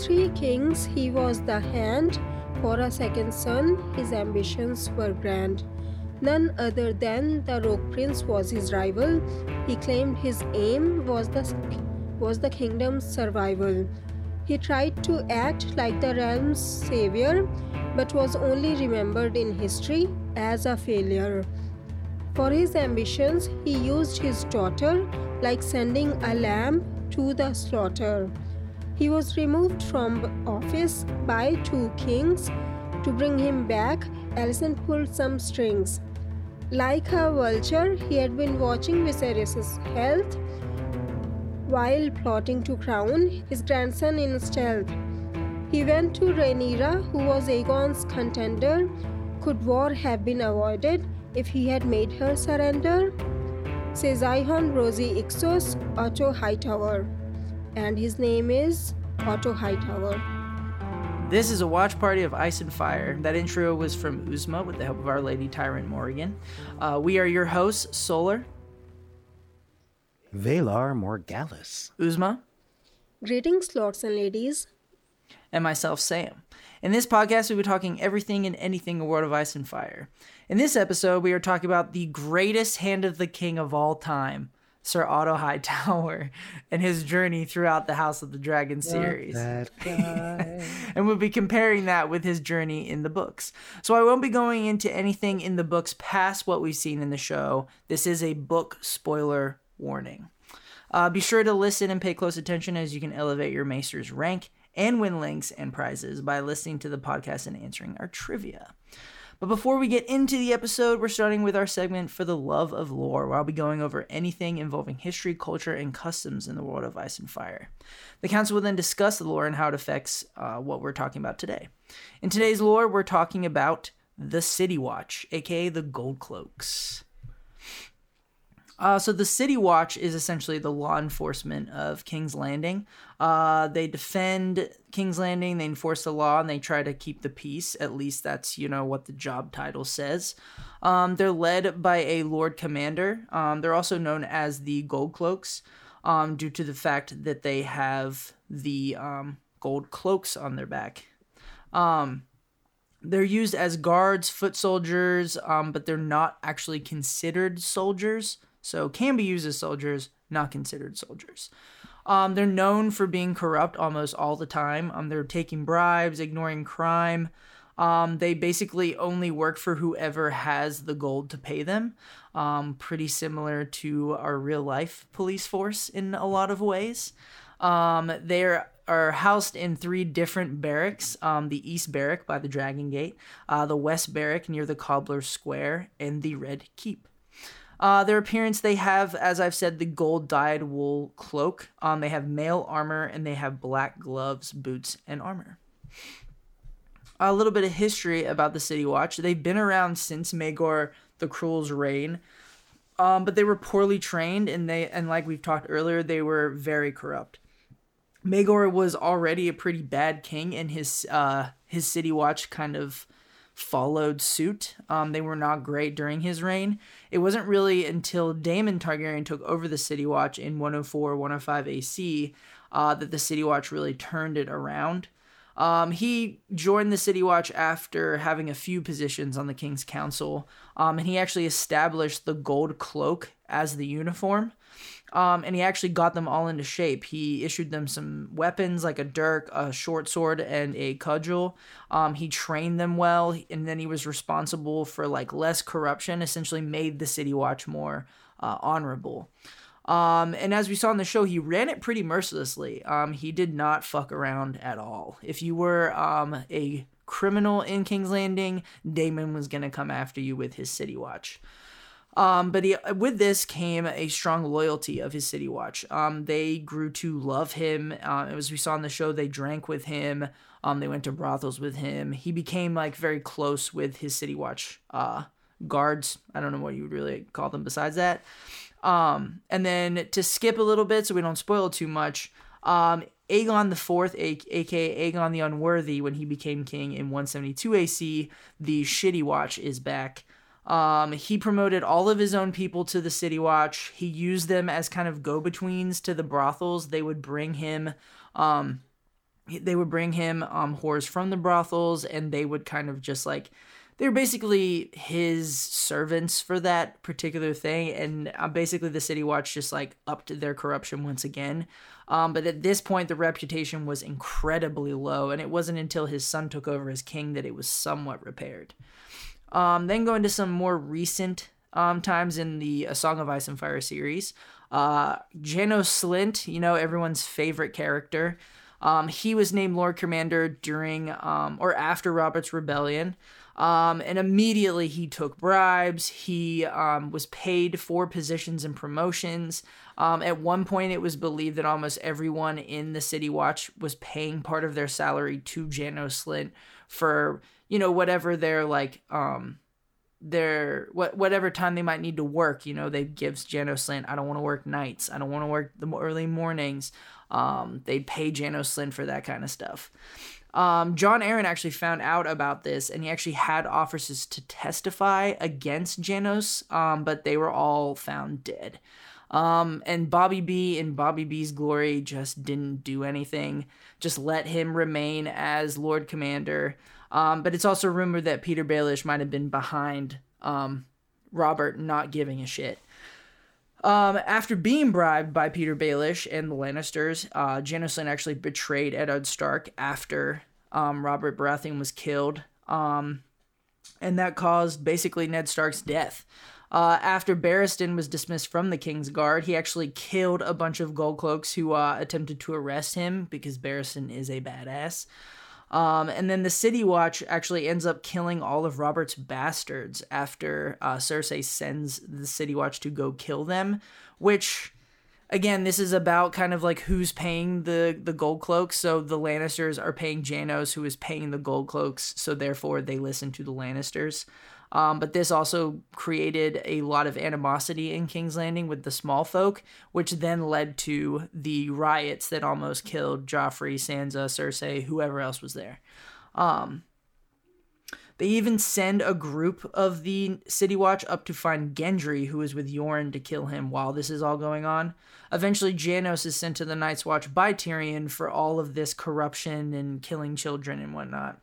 three kings, he was the hand. For a second son, his ambitions were grand. None other than the Rogue Prince was his rival. He claimed his aim was the was the kingdom's survival. He tried to act like the realm's savior, but was only remembered in history as a failure. For his ambitions, he used his daughter like sending a lamb to the slaughter. He was removed from office by two kings. To bring him back, Alicent pulled some strings. Like a vulture, he had been watching Viserys' health while plotting to crown his grandson in stealth. He went to Rhaenyra, who was Aegon's contender. Could war have been avoided if he had made her surrender? Says Ihon Rosie Ixos Otto Hightower. And his name is Otto Hightower. This is a watch party of Ice and Fire. That intro was from Uzma with the help of Our Lady Tyrant Morgan. Uh, we are your hosts, Solar, Valar Morghulis. Uzma, Greetings, lords and ladies. and myself, Sam. In this podcast, we'll be talking everything and anything a World of Ice and Fire. In this episode, we are talking about the greatest hand of the king of all time, Sir Otto Hightower, and his journey throughout the House of the Dragon series. And we'll be comparing that with his journey in the books. So I won't be going into anything in the books past what we've seen in the show. This is a book spoiler warning. Uh, be sure to listen and pay close attention as you can elevate your Maester's rank and win links and prizes by listening to the podcast and answering our trivia. But before we get into the episode, we're starting with our segment for the love of lore, where I'll be going over anything involving history, culture, and customs in the world of Ice and Fire. The council will then discuss the lore and how it affects uh, what we're talking about today. In today's lore, we're talking about the City Watch, aka the Gold Cloaks. Uh, so the City Watch is essentially the law enforcement of King's Landing. Uh, they defend King's Landing, they enforce the law, and they try to keep the peace. At least that's you know what the job title says. Um, they're led by a Lord Commander. Um, they're also known as the Gold Cloaks, um, due to the fact that they have the um, gold cloaks on their back. Um, they're used as guards, foot soldiers, um, but they're not actually considered soldiers. So can be used as soldiers, not considered soldiers. Um, they're known for being corrupt almost all the time. Um, they're taking bribes, ignoring crime. Um, they basically only work for whoever has the gold to pay them. Um, pretty similar to our real life police force in a lot of ways. Um, they are housed in three different barracks um, the East Barrack by the Dragon Gate, uh, the West Barrack near the Cobbler's Square, and the Red Keep. Uh, their appearance, they have, as I've said, the gold dyed wool cloak. Um, they have mail armor and they have black gloves, boots, and armor. A little bit of history about the City Watch. They've been around since Maegor the Cruel's reign, um, but they were poorly trained and they and like we've talked earlier, they were very corrupt. Maegor was already a pretty bad king, and his uh, his City Watch kind of followed suit. Um, they were not great during his reign. It wasn't really until Daemon Targaryen took over the City Watch in 104 105 AC uh, that the City Watch really turned it around. Um, he joined the City Watch after having a few positions on the King's Council, um, and he actually established the gold cloak as the uniform. Um, and he actually got them all into shape. He issued them some weapons like a dirk, a short sword, and a cudgel. Um, he trained them well, and then he was responsible for like less corruption. Essentially, made the City Watch more uh, honorable. Um, and as we saw in the show, he ran it pretty mercilessly. Um, he did not fuck around at all. If you were um, a criminal in King's Landing, Daemon was gonna come after you with his City Watch. Um, but he, with this came a strong loyalty of his City Watch. Um, they grew to love him. Uh, as we saw in the show, they drank with him. Um, they went to brothels with him. He became like very close with his City Watch uh, guards. I don't know what you would really call them besides that. Um, and then to skip a little bit so we don't spoil too much, um, Aegon the Fourth, aka Aegon the Unworthy, when he became king in 172 AC, the Shitty Watch is back. Um, he promoted all of his own people to the City Watch. He used them as kind of go betweens to the brothels. They would bring him, um, they would bring him um, whores from the brothels, and they would kind of just like they were basically his servants for that particular thing, and uh, basically the City Watch just like upped their corruption once again. Um, but at this point, the reputation was incredibly low, and it wasn't until his son took over as king that it was somewhat repaired. Um, then go into some more recent um, times in the A Song of Ice and Fire series. Uh, Janos Slynt, you know, everyone's favorite character. Um, he was named Lord Commander during um, or after Robert's Rebellion. Um, and immediately he took bribes. He um, was paid for positions and promotions. Um, at one point, it was believed that almost everyone in the City Watch was paying part of their salary to Janos Slynt for you know whatever their like um their what whatever time they might need to work. You know, they gives Janos Slynt. I don't want to work nights. I don't want to work the early mornings. Um, they'd pay Janos Slynt for that kind of stuff. Um, Jon Arryn actually found out about this, and he actually had officers to testify against Janos, um, but they were all found dead. Um, and Bobby B in Bobby B's glory just didn't do anything, just let him remain as Lord Commander. Um, but it's also rumored that Petyr Baelish might have been behind um, Robert not giving a shit. Um, after being bribed by Petyr Baelish and the Lannisters, uh, actually betrayed Eddard Stark after um, Robert Baratheon was killed. Um, and that caused basically Ned Stark's death. Uh, after Barristan was dismissed from the King's Guard, he actually killed a bunch of Goldcloaks who uh, attempted to arrest him because Barristan is a badass. Um, and then the City Watch actually ends up killing all of Robert's bastards after uh, Cersei sends the City Watch to go kill them. Which, again, this is about kind of like who's paying the the Gold Cloaks. So the Lannisters are paying Janos, who is paying the Gold Cloaks. So therefore, they listen to the Lannisters. Um, but this also created a lot of animosity in King's Landing with the small folk, which then led to the riots that almost killed Joffrey, Sansa, Cersei, whoever else was there. Um, they even send a group of the City Watch up to find Gendry, who is with Yoren, to kill him while this is all going on. Eventually, Janos is sent to the Night's Watch by Tyrion for all of this corruption and killing children and whatnot.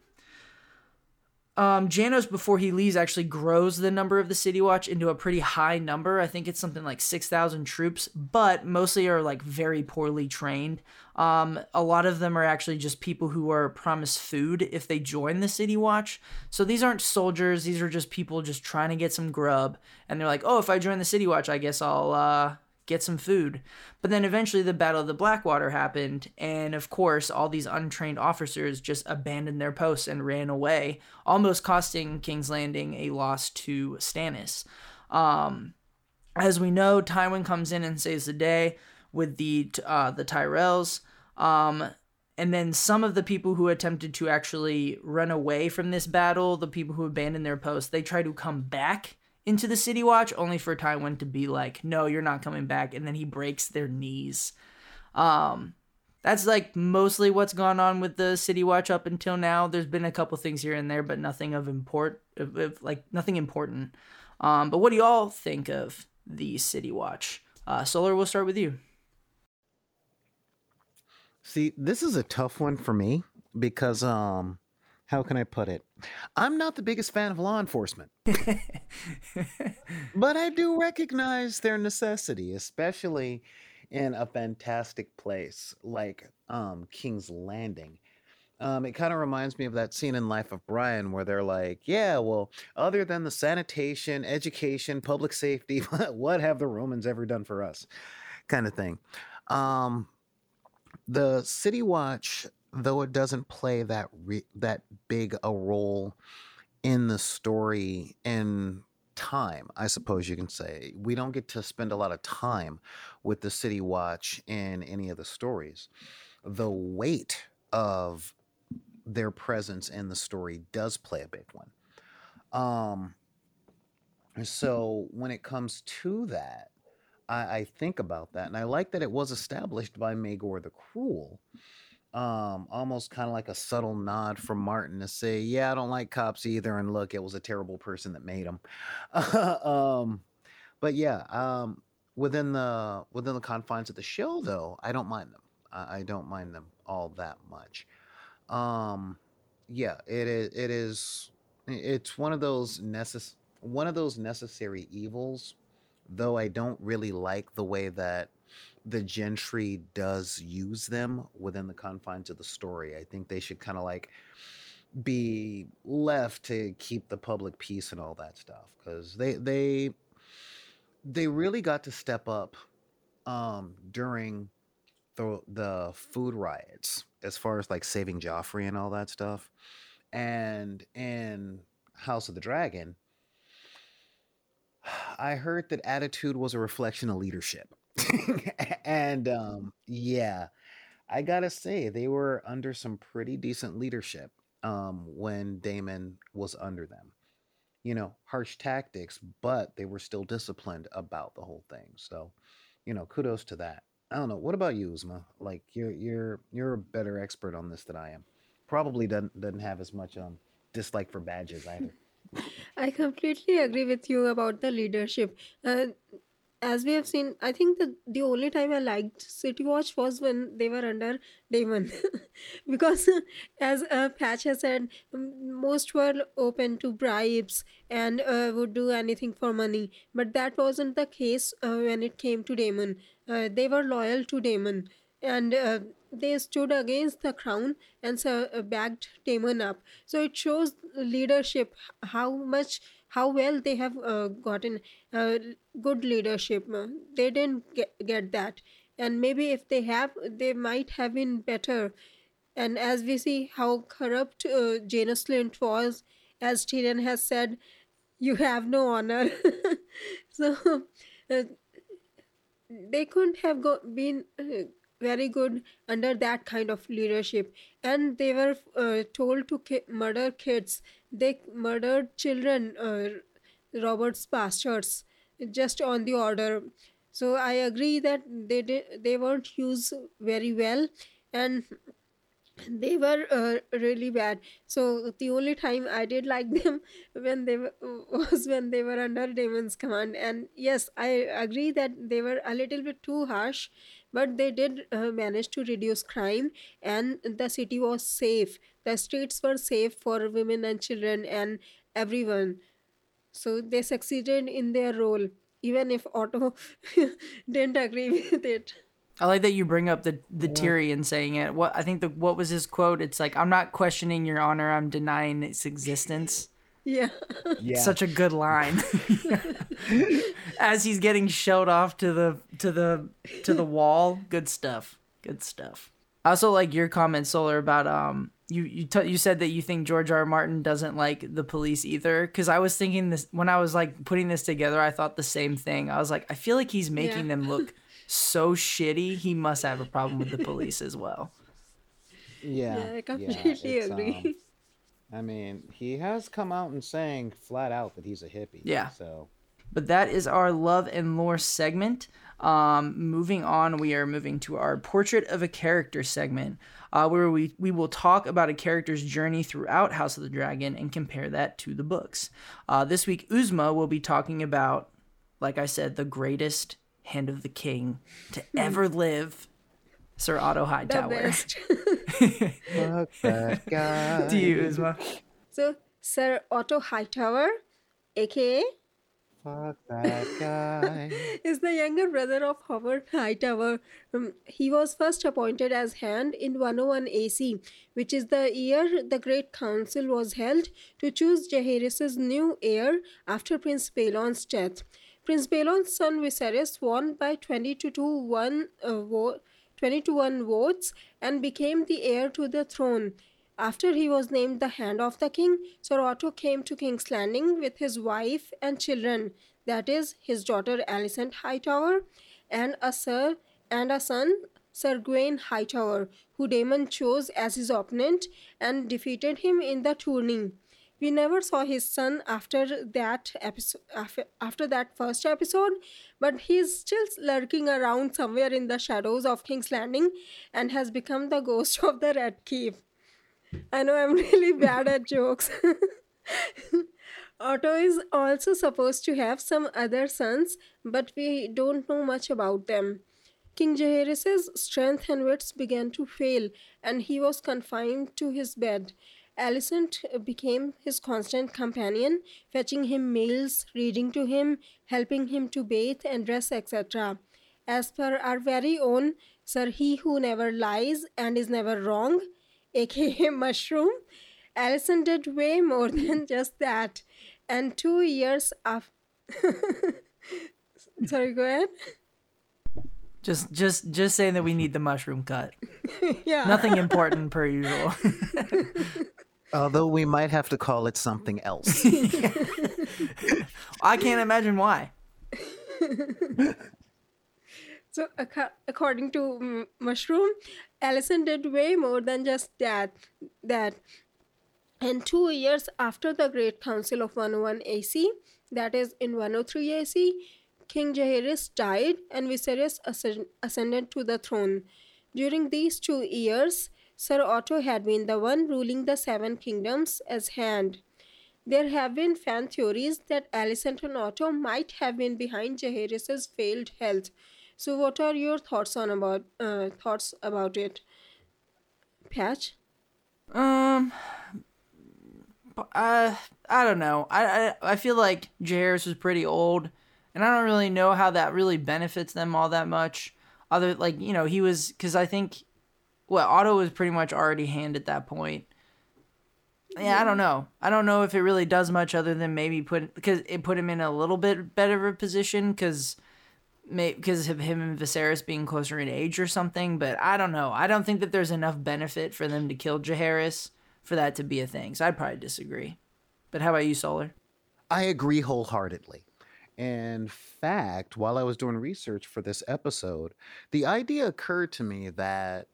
Um, Janos, before he leaves, actually grows the number of the City Watch into a pretty high number. I think it's something like 6,000 troops, but mostly are like very poorly trained. Um, a lot of them are actually just people who are promised food if they join the City Watch. So these aren't soldiers, these are just people just trying to get some grub. And they're like, oh, if I join the City Watch, I guess I'll uh, get some food. But then eventually the Battle of the Blackwater happened, and of course, all these untrained officers just abandoned their posts and ran away, almost costing King's Landing a loss to Stannis. Um, as we know, Tywin comes in and saves the day with the uh, the Tyrells. Um, and then some of the people who attempted to actually run away from this battle, the people who abandoned their posts, they try to come back into the City Watch, only for Tywin to be like, "No, you're not coming back," and then he breaks their knees. Um, that's like mostly what's gone on with the City Watch up until now. There's been a couple things here and there, but nothing of import, of, of, like nothing important. Um, but what do y'all think of the City Watch? Uh, Solar, we'll start with you. See, this is a tough one for me because um how can I put it? I'm not the biggest fan of law enforcement. but I do recognize their necessity, especially in a fantastic place like um, King's Landing. Um, it kind of reminds me of that scene in Life of Brian where they're like, yeah, well, other than the sanitation, education, public safety, what have the Romans ever done for us? Kind of thing. Um, the City Watch though it doesn't play that re- that big a role in the story in time, I suppose you can say. We don't get to spend a lot of time with the City Watch in any of the stories. The weight of their presence in the story does play a big one. Um, so when it comes to that, I, I think about that, and I like that it was established by Maegor the Cruel um, almost kind of like a subtle nod from Martin to say, "Yeah, I don't like cops either." And look, it was a terrible person that made them. um, but yeah, um, within the within the confines of the show, though, I don't mind them. I, I don't mind them all that much. Um, yeah, it is. It is. It's one of those necess- one of those necessary evils. Though I don't really like the way that the gentry does use them within the confines of the story. I think they should kind of like be left to keep the public peace and all that stuff because they they they really got to step up um during the the food riots as far as like saving Joffrey and all that stuff. And in House of the Dragon, I heard that attitude was a reflection of leadership. and um yeah, I got to say they were under some pretty decent leadership um when Daemon was under them. You know, harsh tactics, but they were still disciplined about the whole thing. So, you know, kudos to that. I don't know. What about you, Uzma? Like you're you're you're a better expert on this than I am. Probably doesn't doesn't have as much um dislike for badges either. I completely agree with you about the leadership. Uh, as we have seen, I think that the only time I liked City Watch was when they were under Daemon, because as uh, Patch has said, most were open to bribes and uh, would do anything for money. But that wasn't the case uh, when it came to Daemon. Uh, they were loyal to Daemon, and uh, they stood against the crown and so, uh, backed Daemon up. So it shows leadership, how much how well they have uh, gotten uh, good leadership. Uh, They didn't get, get that. And maybe if they have, they might have been better. And as we see how corrupt uh, Janos Slynt was, as Tyrion has said, you have no honor. so uh, they couldn't have go- been uh, very good under that kind of leadership. And they were uh, told to ki- murder kids. They murdered children uh, robert's bastards just on the order. So i agree that they did, they weren't used very well and they were uh, really bad. So the only time i did like them when they were, was when they were under daemon's command. And yes i agree that they were a little bit too harsh but they did uh, manage to reduce crime and the city was safe the streets were safe for women and children and everyone so they succeeded in their role even if otto didn't agree with it I like that you bring up the the Yeah. Tyrion saying it. What I think the what was his quote? It's like I'm not questioning your honor. I'm denying its existence. Yeah Yeah. Such a good line. As he's getting shelled off to the to the to the wall. Good stuff. Good stuff. I also like your comment, Solar, about um you you t- you said that you think George R. R. Martin doesn't like the police either. Because I was thinking this when I was like putting this together, I thought the same thing. I was like, I feel like he's making Yeah. them look so shitty. He must have a problem with the police as well. Yeah, Yeah, I completely it's, agree. um, I mean, he has come out and saying flat out that he's a hippie. Yeah. So But that is our love and lore segment. Um, moving on, we are moving to our portrait of a character segment, uh, where we, we will talk about a character's journey throughout House of the Dragon and compare that to the books. Uh, this week, Uzma will be talking about, like I said, the greatest hand of the king to ever live, Sir Otto the Hightower. best fuck that guy. to you, Uzma. so sir otto hightower aka Fuck that guy. is the younger brother of Howard Hightower. Um, he was first appointed as Hand in 101 AC, which is the year the Great Council was held to choose Jaehaerys' new heir after Prince Baelon's death. Prince Baelon's son Viserys won by 20 to 2 1 uh, vo- 20 to 1 votes and became the heir to the throne. After he was named the Hand of the King, Sir Otto came to King's Landing with his wife and children, that is, his daughter Alicent Hightower, and a sir and a son, Sir Gwayne Hightower, who Daemon chose as his opponent and defeated him in the tourney. We never saw his son after that episode after, that first episode, but he's still lurking around somewhere in the shadows of King's Landing and has become the ghost of the Red Keep. I know I'm really bad at jokes. Otto is also supposed to have some other sons, but we don't know much about them. King Jaehaerys' strength and wits began to fail, and he was confined to his bed. Alicent became his constant companion, fetching him meals, reading to him, helping him to bathe and dress, etc. As per our very own Sir He Who Never Lies and Is Never Wrong, aka Mushroom, Alicent did way more than just that. And two years after. Sorry, go ahead. Just just just saying that we need the mushroom cut. yeah. Nothing important per usual. Although we might have to call it something else. I can't imagine why. So, acco- according to mm, Mushroom, Alicent did way more than just that. That, and two years after the Great Council of 101 AC, that is in 103 AC, King Jaehaerys died and Viserys ascend- ascended to the throne. During these two years, Sir Otto had been the one ruling the Seven Kingdoms as hand. There have been fan theories that Alicent and Otto might have been behind Jaehaerys' failed health. So, what are your thoughts on about uh, thoughts about it, Patch? Um, uh, I don't know. I I, I feel like Jaehaerys was pretty old, and I don't really know how that really benefits them all that much. Other like you know he was because I think, well, Otto was pretty much already hand at that point. Yeah, I don't know. I don't know if it really does much other than maybe put because it put him in a little bit better of a position because because of him and Viserys being closer in age or something. But I don't know. I don't think that there's enough benefit for them to kill Jaehaerys for that to be a thing. So I'd probably disagree. But how about you, Solar? I agree wholeheartedly. In fact, while I was doing research for this episode, the idea occurred to me that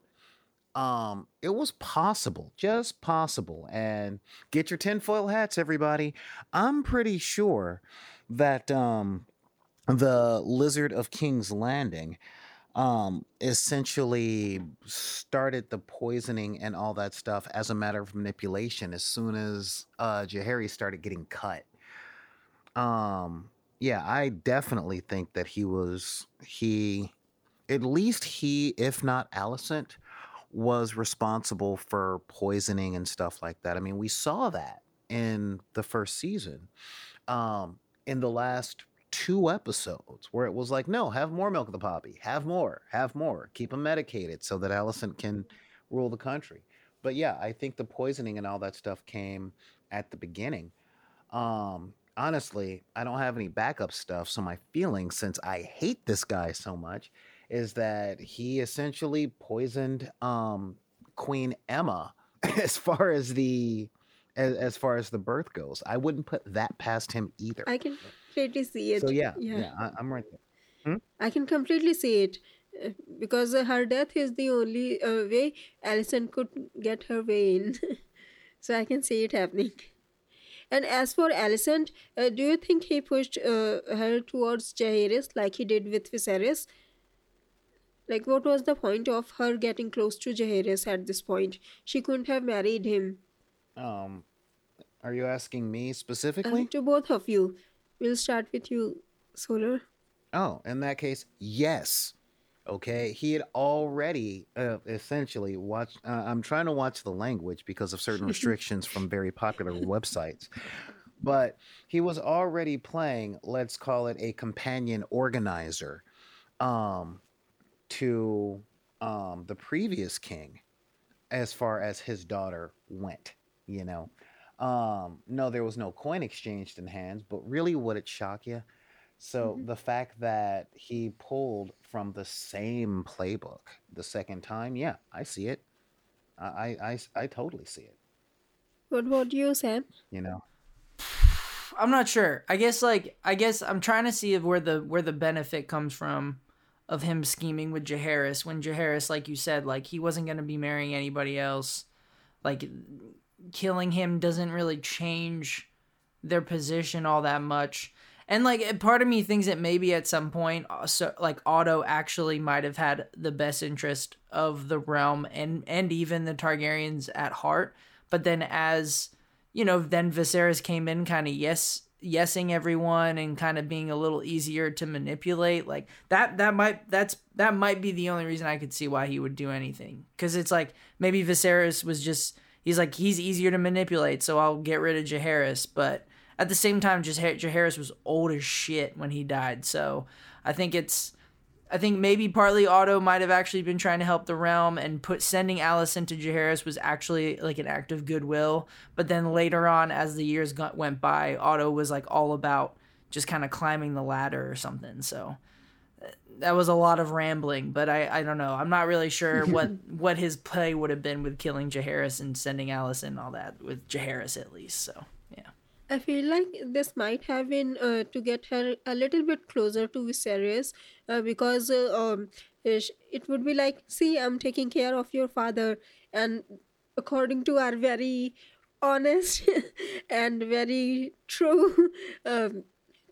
um it was possible, just possible. And get your tinfoil hats, everybody. I'm pretty sure that um the Lizard of King's Landing um essentially started the poisoning and all that stuff as a matter of manipulation as soon as uh Jaehaerys started getting cut. Um yeah, I definitely think that he was he at least he if not Alicent was responsible for poisoning and stuff like that. I mean, we saw that in the first season. Um in the last two episodes where it was like, no, have more milk of the poppy, have more, have more, keep them medicated so that Alicent can rule the country. But yeah, I think the poisoning and all that stuff came at the beginning. Um, honestly, I don't have any backup stuff, so my feeling, since I hate this guy so much, is that he essentially poisoned um, Queen Aemma as far as the as, as far as the birth goes. I wouldn't put that past him either. I can completely see it. So yeah, yeah. yeah, I, I'm right there. I can completely see it uh, because uh, her death is the only uh, way Alicent could get her way in. so I can see it happening. And as for Alicent, uh, do you think he pushed uh, her towards Jaehaerys like he did with Viserys? Like, what was the point of her getting close to Jaehaerys at this point? She couldn't have married him. Um, are you asking me Uh, specifically? to both of you. We'll start with you, Solar. Oh, in that case, yes. Okay, he had already uh, essentially watched. Uh, I'm trying to watch the language because of certain restrictions from very popular websites. But he was already playing, let's call it a companion organizer, um, to um, the previous king, as far as his daughter went. You know, um, no, there was no coin exchanged in hands. But really, would it shock you? So Mhm. the fact that he pulled from the same playbook the second time, yeah, I see it. I, I, I, I totally see it. What about you, Sam? You know, I'm not sure. I guess like I guess I'm trying to see of where the where the benefit comes from of him scheming with Jaehaerys when Jaehaerys, like you said, like he wasn't gonna be marrying anybody else. Like killing him doesn't really change their position all that much. And like part of me thinks that maybe at some point, uh, so like Otto actually might have had the best interest of the realm and and even the Targaryens at heart. But then as you know, then Viserys came in kind of yes, yesing everyone and kind of being a little easier to manipulate like that that might that's that might be the only reason i could see why he would do anything. Because it's like maybe Viserys was just he's like he's easier to manipulate so i'll get rid of Jaehaerys. But at the same time just Jaehaerys was old as shit when he died. So i think it's I think maybe partly Otto might have actually been trying to help the realm and put sending Alicent to Jaehaerys was actually like an act of goodwill. But then later on, as the years got, went by, Otto was like all about just kind of climbing the ladder or something. So uh, that was a lot of rambling, but I, I don't know. I'm not really sure what what his play would have been with killing Jaehaerys and sending Alicent and all that with Jaehaerys at least. So. I feel like this might have been uh, to get her a little bit closer to Viserys uh, because uh, um, it would be like, see, I'm taking care of your father. And according to our very honest and very true um,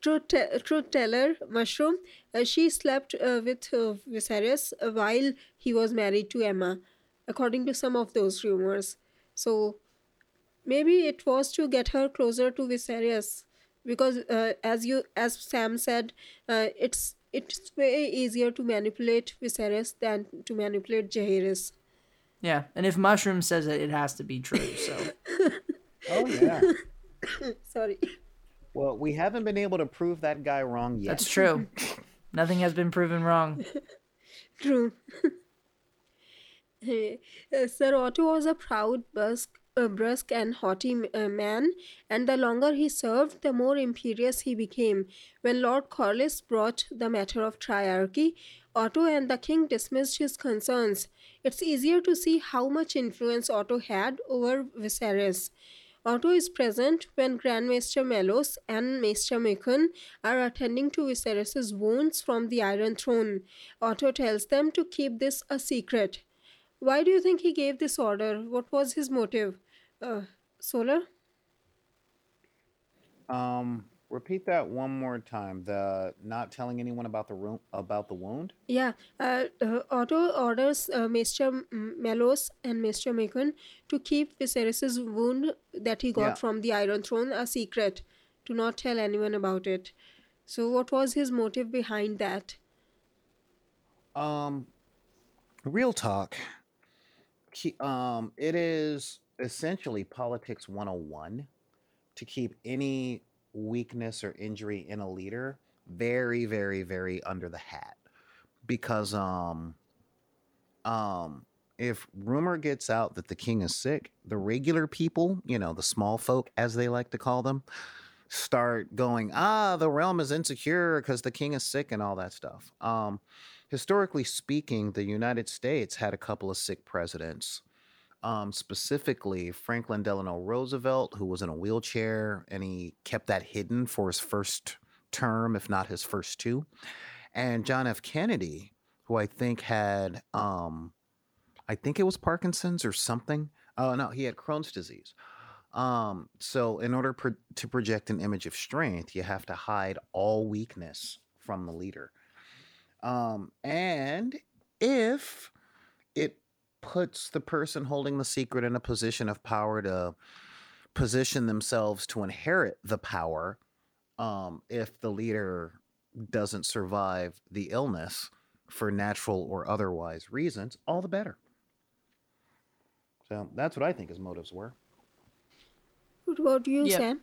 truth, te- teller, Mushroom, uh, she slept uh, with uh, Viserys while he was married to aemma according to some of those rumors. So maybe it was to get her closer to Viserys because uh, as you as Sam said uh, it's it's way easier to manipulate Viserys than to manipulate Jaehaerys. Yeah, and if Mushroom says it, it has to be true. So. oh yeah. Sorry. Well, we haven't been able to prove that guy wrong yet. That's true. Nothing has been proven wrong. True. uh, Sir Otto was a proud Basque a brusque and haughty uh, man, and the longer he served, the more imperious he became. When Lord Corlys brought the matter of triarchy, Otto and the king dismissed his concerns. It's easier to see how much influence Otto had over Viserys. Otto is present when Grand Maester Mellos and Maester Mikken are attending to Viserys' wounds from the Iron Throne. Otto tells them to keep this a secret. Why do you think he gave this order? What was his motive? Uh, Solar? Um, repeat that one more time. The not telling anyone about the room about the wound. Yeah. Uh, uh, Otto orders uh, Maester Mellos and Maester Mikken to keep Viserys' wound that he got yeah. from the Iron Throne a secret, to not tell anyone about it. So, what was his motive behind that? Um, real talk um, it is essentially politics 101 to keep any weakness or injury in a leader very very very under the hat because um um if rumor gets out that the king is sick the regular people you know the small folk as they like to call them start going ah the realm is insecure because the king is sick and all that stuff. Um historically speaking, the United States had a couple of sick presidents. Um, specifically, Franklin Delano Roosevelt, who was in a wheelchair and he kept that hidden for his first term, if not his first two. And John F. Kennedy, who I think had, um, I think it was Parkinson's or something. Oh, no, he had Crohn's disease. Um, so, in order pro- to project an image of strength, you have to hide all weakness from the leader. Um, and if it puts the person holding the secret in a position of power to position themselves to inherit the power, um, if the leader doesn't survive the illness for natural or otherwise reasons, all the better. So that's what I think his motives were. What about you, yep. Sam?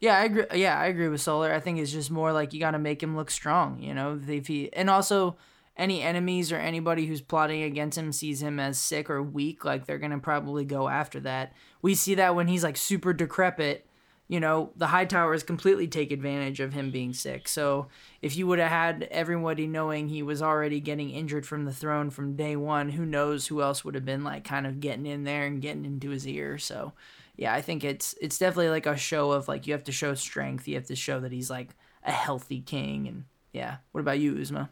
Yeah, I agree. Yeah, I agree with Solar. I think it's just more like you got to make him look strong. You know, if he and also any enemies or anybody who's plotting against him sees him as sick or weak, like they're gonna probably go after that. We see that when he's like super decrepit. You know, the Hightowers completely take advantage of him being sick. So if you would have had everybody knowing he was already getting injured from the throne from day one, who knows who else would have been like kind of getting in there and getting into his ear. So yeah, I think it's it's definitely like a show of like you have to show strength. You have to show that he's like a healthy king. And yeah, what about you, Uzma?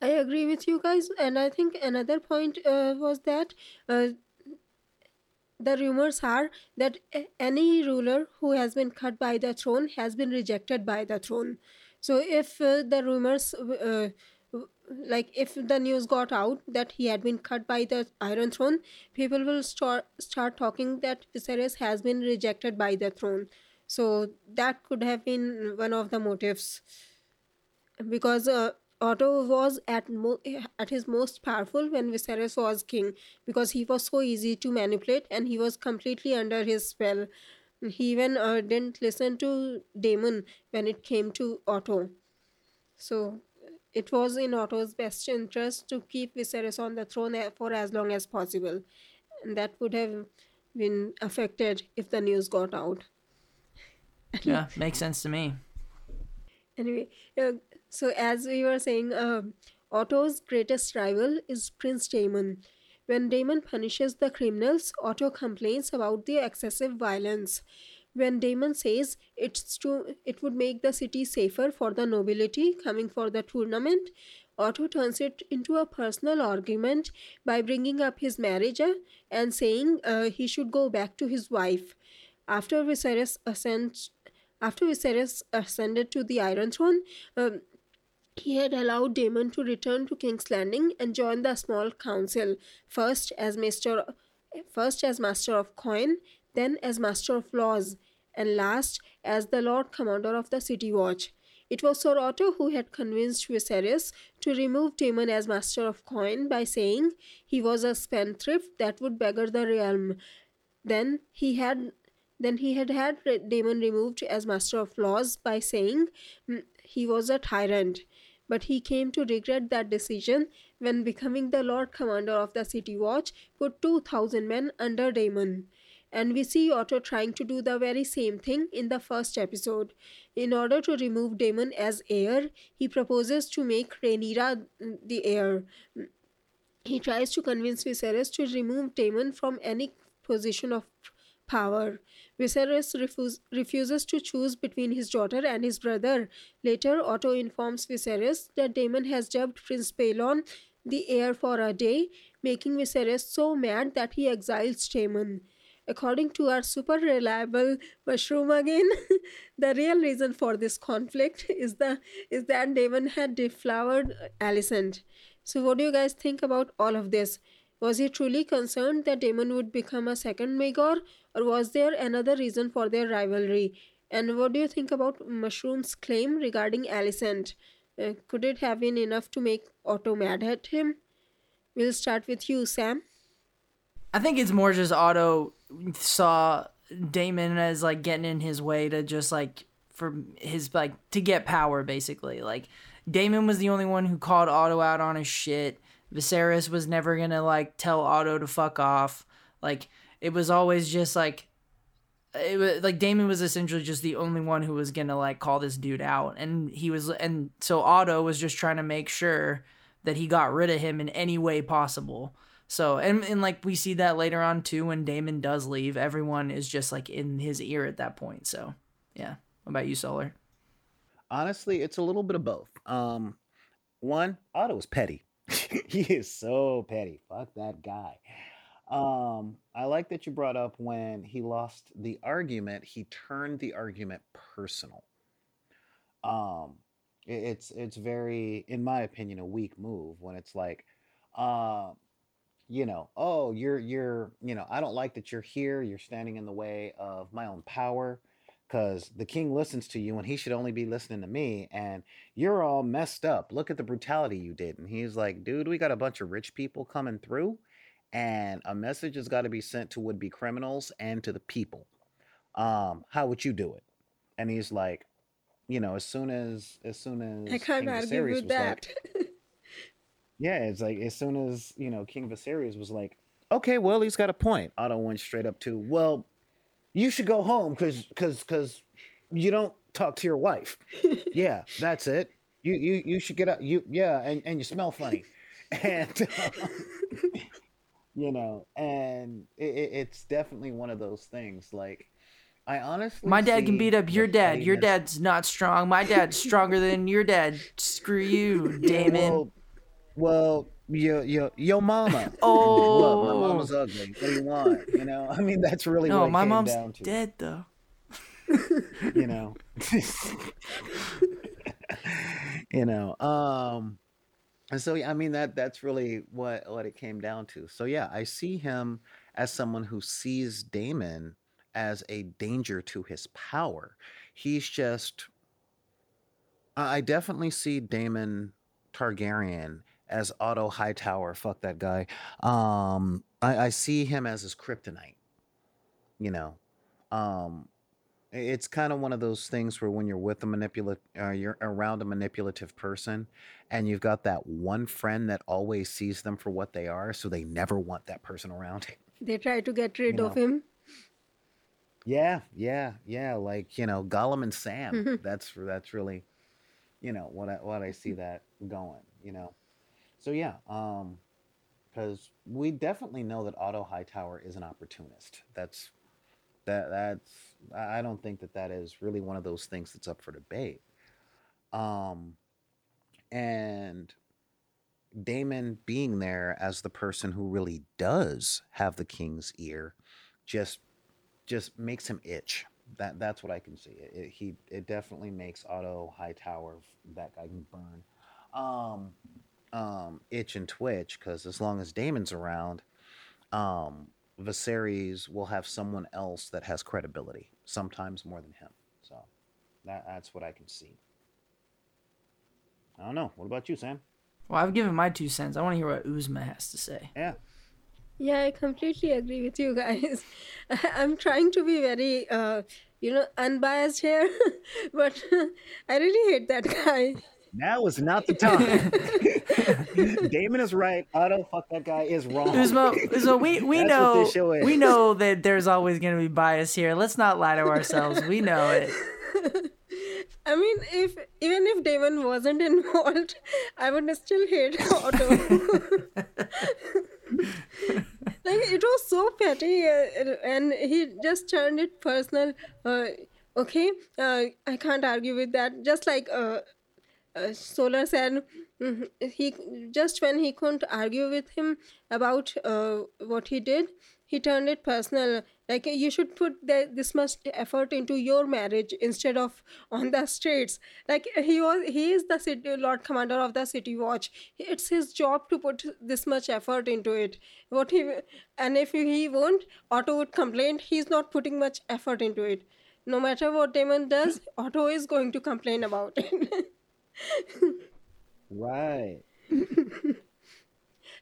I agree with you guys, and I think another point uh, was that uh, the rumors are that any ruler who has been cut by the throne has been rejected by the throne. So if uh, the rumors uh, like if the news got out that he had been cut by the Iron Throne, people will start start talking that Viserys has been rejected by the throne. So that could have been one of the motives because uh, Otto was at mo- at his most powerful when Viserys was king because he was so easy to manipulate and he was completely under his spell. He even uh, didn't listen to Daemon when it came to Otto. So it was in Otto's best interest to keep Viserys on the throne for as long as possible. And that would have been affected if the news got out. yeah, makes sense to me. Anyway, uh, so as we were saying, uh, Otto's greatest rival is Prince Daemon. When Daemon punishes the criminals, Otto complains about the excessive violence. When Daemon says it's to, it would make the city safer for the nobility coming for the tournament, Otto turns it into a personal argument by bringing up his marriage uh, and saying uh, he should go back to his wife. After Viserys after Viserys ascended to the Iron Throne, um, he had allowed Daemon to return to King's Landing and join the small council, first as master, first as master of coin, then as master of laws, and last as the Lord Commander of the City Watch. It was Sir Otto who had convinced Viserys to remove Daemon as master of coin by saying he was a spendthrift that would beggar the realm. Then he had then he had had Daemon removed as master of laws by saying mm, he was a tyrant but he came to regret that decision when becoming the Lord Commander of the City Watch put 2,000 men under Daemon. And we see Otto trying to do the very same thing in the first episode. In order to remove Daemon as heir, he proposes to make Rhaenyra mm, the heir. He tries to convince Viserys to remove Daemon from any position of power. Viserys refuse, refuses to choose between his daughter and his brother. Later, Otto informs Viserys that Daemon has dubbed Prince Baelon the heir for a day, making Viserys so mad that he exiles Daemon. According to our super reliable mushroom again, the real reason for this conflict is the is that Daemon had deflowered Alicent. So, what do you guys think about all of this? Was he truly concerned that Daemon would become a second Maegor, or was there another reason for their rivalry? And what do you think about Mushroom's claim regarding Alicent? Uh, could it have been enough to make Otto mad at him? We'll start with you, Sam. I think it's more just Otto saw Daemon as like getting in his way to just like for his like to get power basically. Like Daemon was the only one who called Otto out on his shit. Viserys was never gonna like tell Otto to fuck off. Like it was always just like it was like Daemon was essentially just the only one who was gonna like call this dude out, and he was, and so Otto was just trying to make sure that he got rid of him in any way possible. So and and like we see that later on too when Daemon does leave, everyone is just like in his ear at that point. So yeah, what about you, Solar? Honestly, it's a little bit of both. Um, one, Otto's petty. he is so petty. Fuck that guy. Um, I like that you brought up when he lost the argument, he turned the argument personal. Um, it's it's very, in my opinion, a weak move when it's like, uh, you know, oh, you're you're, you know, I don't like that you're here. You're standing in the way of my own power because the king listens to you and he should only be listening to me and you're all messed up. Look at the brutality you did and he's like dude we got a bunch of rich people coming through and a message has got to be sent to would-be criminals and to the people. Um how would you do it? And he's like you know as soon as as soon as king argue with that like, yeah it's like as soon as you know king Viserys was like okay well he's got a point otto went straight up to well you should go home because because because you don't talk to your wife. yeah, that's it. You you you should get up. You yeah, and and you smell funny, and um, you know, and it, it's definitely one of those things. Like, I honestly, my dad can beat up your dad. Your dad's not strong. My dad's stronger than your dad. Screw you, Daemon. Well, well your your your mama. Oh, well, my mama's ugly. What do you want? You know, I mean, that's really no. my mom's down to. dead though. you know. you know. Um. And so, yeah, I mean, that that's really what what it came down to. So, yeah, I see him as someone who sees Daemon as a danger to his power. He's just. I definitely see Daemon Targaryen as Otto Hightower. Fuck that guy. Um, I, I see him as his kryptonite. You know, um, it's kind of one of those things where when you're with a manipulative, uh, you're around a manipulative person, and you've got that one friend that always sees them for what they are, so they never want that person around. They try to get rid You of him. Yeah, yeah, yeah. Like you know, Gollum and Sam. That's that's really, you know, what I what I see that going. You know, so yeah, um, because we definitely know that Otto Hightower is an opportunist. That's that that's I don't think that that is really one of those things that's up for debate. Um, and Daemon being there as the person who really does have the king's ear, just just makes him itch. That that's what I can see. It, it- he it definitely makes Otto Hightower that guy can burn, um, um, itch and twitch because as long as Daemon's around, um, Viserys will have someone else that has credibility, sometimes more than him. So that that's what I can see. I don't know. What about you, Sam? Well, I've given my two cents. I want to hear what Uzma has to say. Yeah. Yeah, I completely agree with you guys. I'm trying to be very, uh, you know, unbiased here, but I really hate that guy. Now is not the time. Daemon is right. Otto, fuck that guy, is wrong. Uzma, Uzma, we, we know this show is. we know that there's always going to be bias here. Let's not lie to ourselves. We know it. I mean, if even if Daemon wasn't involved, I would still hate Otto. like it was so petty, uh, and he just turned it personal. Uh, okay, uh, I can't argue with that. Just like uh, Solar said, mhm, he just when he couldn't argue with him about uh, what he did, he turned it personal. Like you should put the, this much effort into your marriage instead of on the streets. Like he was, he is the city Lord Commander of the City Watch. It's his job to put this much effort into it. What he and if he won't, Otto would complain. He's not putting much effort into it. No matter what Daemon does, Otto is going to complain about it. Right.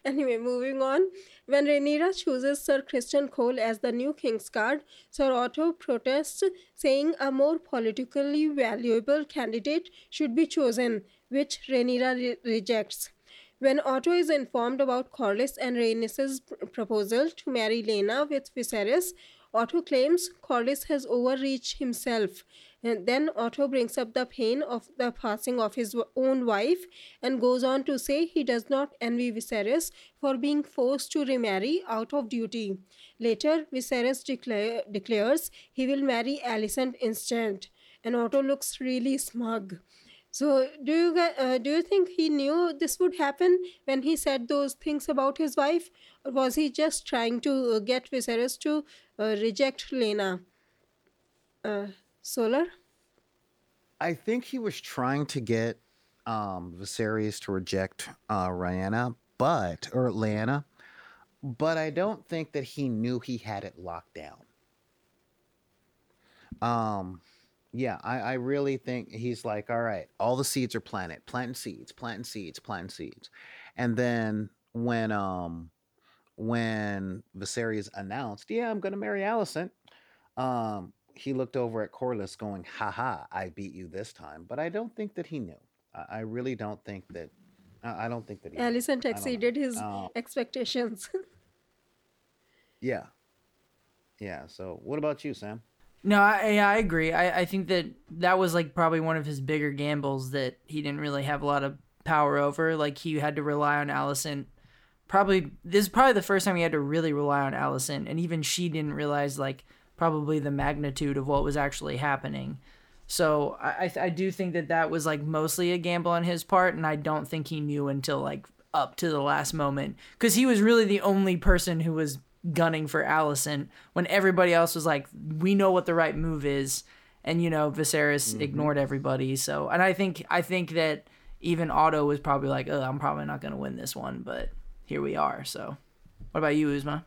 Anyway, moving on. When Rhaenyra chooses Sir Criston Cole as the new King's Guard, Sir Otto protests, saying a more politically valuable candidate should be chosen, which Rhaenyra re- rejects. When Otto is informed about Corlys and Rhaenys's pr- proposal to marry Laena with Viserys, Otto claims Corlys has overreached himself. And then Otto brings up the pain of the passing of his own wife and goes on to say he does not envy Viserys for being forced to remarry out of duty. Later, Viserys declare, declares he will marry Alicent instead, and Otto looks really smug. So, do you uh, do you think he knew this would happen when he said those things about his wife, or was he just trying to uh, get Viserys to uh, reject Laena? Solar. I think he was trying to get um, Viserys to reject uh, Rhaena, but or Lyanna, but I don't think that he knew he had it locked down. Um, yeah, I, I really think he's like, all right, all the seeds are planted, planting seeds, planting seeds, planting seeds, and then when um when Viserys announced, yeah, I'm gonna marry Alicent, um, he looked over at Corlys going, haha, I beat you this time. But I don't think that he knew. I, I really don't think that. I I don't think that he. knew. Alicent I don't know. exceeded his Uh, expectations. yeah. Yeah. So, what about you, Sam? No, I, yeah, I agree. I, I think that that was like probably one of his bigger gambles that he didn't really have a lot of power over. Like he had to rely on Alicent. Probably this is probably the first time he had to really rely on Alicent, and even she didn't realize like probably the magnitude of what was actually happening. So I I, I do think that that was like mostly a gamble on his part, and I don't think he knew until like up to the last moment because he was really the only person who was gunning for Alicent when everybody else was like, we know what the right move is, and you know Viserys mm-hmm. ignored everybody. So, and I think I think that even Otto was probably like, oh, I'm probably not gonna win this one, but here we are. So, what about you, Uzma?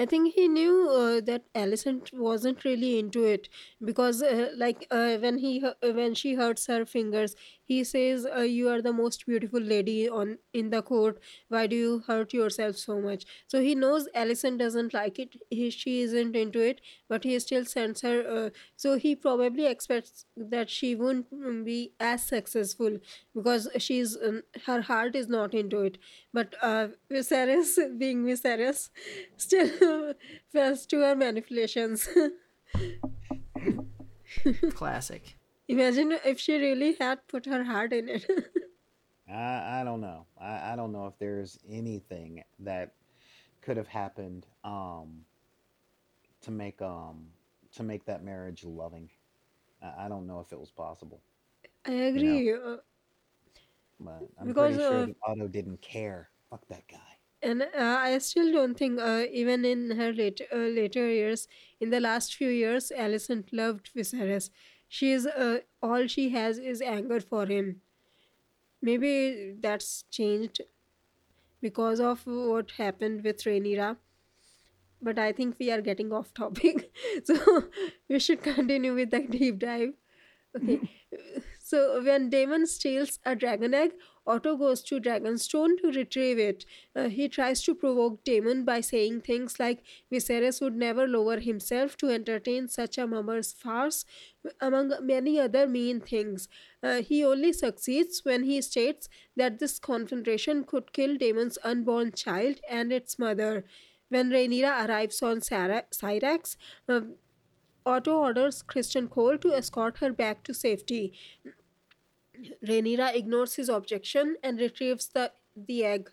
I think he knew uh, that Alicent wasn't really into it because, uh, like, uh, when he hu- when she hurts her fingers, he says, uh, "You are the most beautiful lady on in the court. Why do you hurt yourself so much?" So he knows Alicent doesn't like it. He, she isn't into it, but he still sends her. Uh, so he probably expects that she won't mm, be as successful because she's um, her heart is not into it. But uh, Viserys, being Viserys, still falls to her manipulations. Classic. Imagine if she really had put her heart in it. I, I don't know. I, I don't know if there's anything that could have happened um, to make um to make that marriage loving. I, I don't know if it was possible, I you know. agree. Uh, But I'm because pretty sure uh, that Otto didn't care. Fuck that guy. and uh, I still don't think uh, even in her later uh, later years, in the last few years, Alicent loved Viserys. She is uh, all she has is anger for him. Maybe that's changed because of what happened with Rhaenyra. But I think we are getting off topic, so we should continue with the deep dive. Okay. So when Daemon steals a dragon egg, Otto goes to Dragonstone to retrieve it. Uh, he tries to provoke Daemon by saying things like Viserys would never lower himself to entertain such a mummer's farce, among many other mean things. Uh, he only succeeds when he states that this confrontation could kill Daemon's unborn child and its mother. When Rhaenyra arrives on Sara- Syrax, uh, Otto orders Criston Cole to escort her back to safety. Rhaenyra ignores his objection and retrieves the, the egg.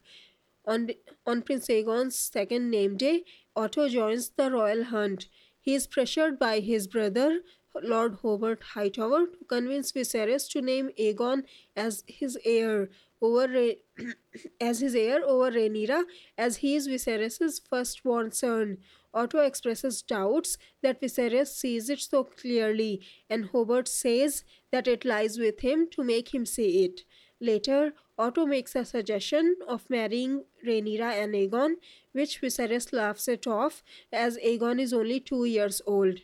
On, on Prince Aegon's second name day, Otto joins the royal hunt. He is pressured by his brother, Lord Hobert Hightower, to convince Viserys to name Aegon as his heir over Rha- as his heir over Rhaenyra, as he is Viserys's firstborn son. Otto expresses doubts that Viserys sees it so clearly, and Hobert says that it lies with him to make him see it. Later, Otto makes a suggestion of marrying Rhaenyra and Aegon, which Viserys laughs it off as Aegon is only two years old.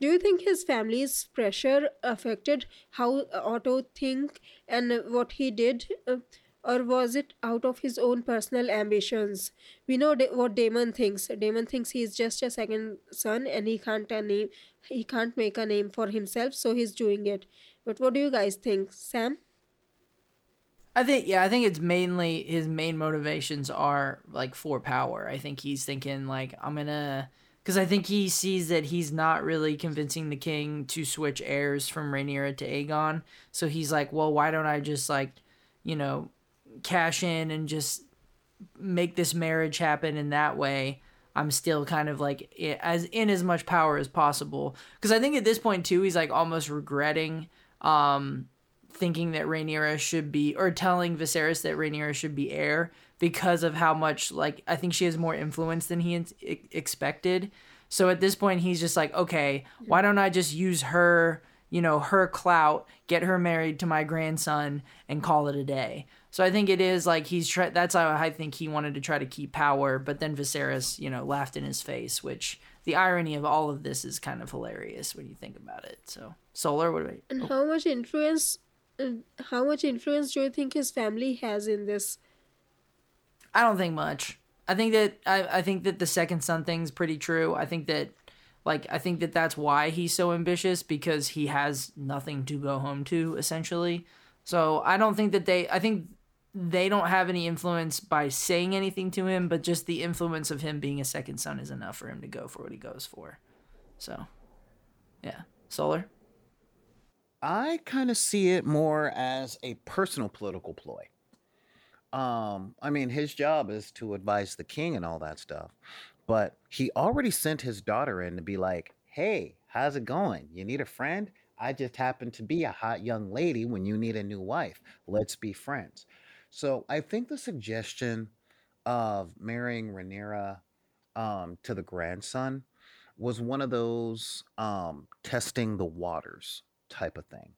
Do you think his family's pressure affected how Otto think and what he did, uh, or was it out of his own personal ambitions? We know da- what Daemon thinks. Daemon thinks he's just a second son and he can't a name, he can't make a name for himself, so he's doing it. But what do you guys think, Sam? I think yeah, I think it's mainly his main motivations are like for power. I think he's thinking like I'm gonna because I think he sees that he's not really convincing the king to switch heirs from Rhaenyra to Aegon. So he's like, well, why don't I just like, you know, cash in and just make this marriage happen in that way? I'm still kind of like as in as much power as possible. Because I think at this point too, he's like almost regretting um thinking that Rhaenyra should be, or telling Viserys that Rhaenyra should be heir because of how much, like, I think she has more influence than he ex- expected. So at this point, he's just like, okay, why don't I just use her, you know, her clout, get her married to my grandson, and call it a day. So I think it is like he's try. That's how I think he wanted to try to keep power, but then Viserys, you know, laughed in his face. Which the irony of all of this is kind of hilarious when you think about it. So Solar, what about you? And how much influence, how much influence do you think his family has in this? I don't think much. I think that I, I think that the second son thing's pretty true. I think that like I think that that's why he's so ambitious because he has nothing to go home to essentially. So I don't think that they I think they don't have any influence by saying anything to him, but just the influence of him being a second son is enough for him to go for what he goes for. So, yeah. Solar? I kind of see it more as a personal political ploy. Um, I mean, his job is to advise the king and all that stuff, but he already sent his daughter in to be like, "Hey, how's it going? You need a friend? I just happen to be a hot young lady when you need a new wife. Let's be friends." So I think the suggestion of marrying Rhaenyra um, to the grandson was one of those um, testing the waters type of thing.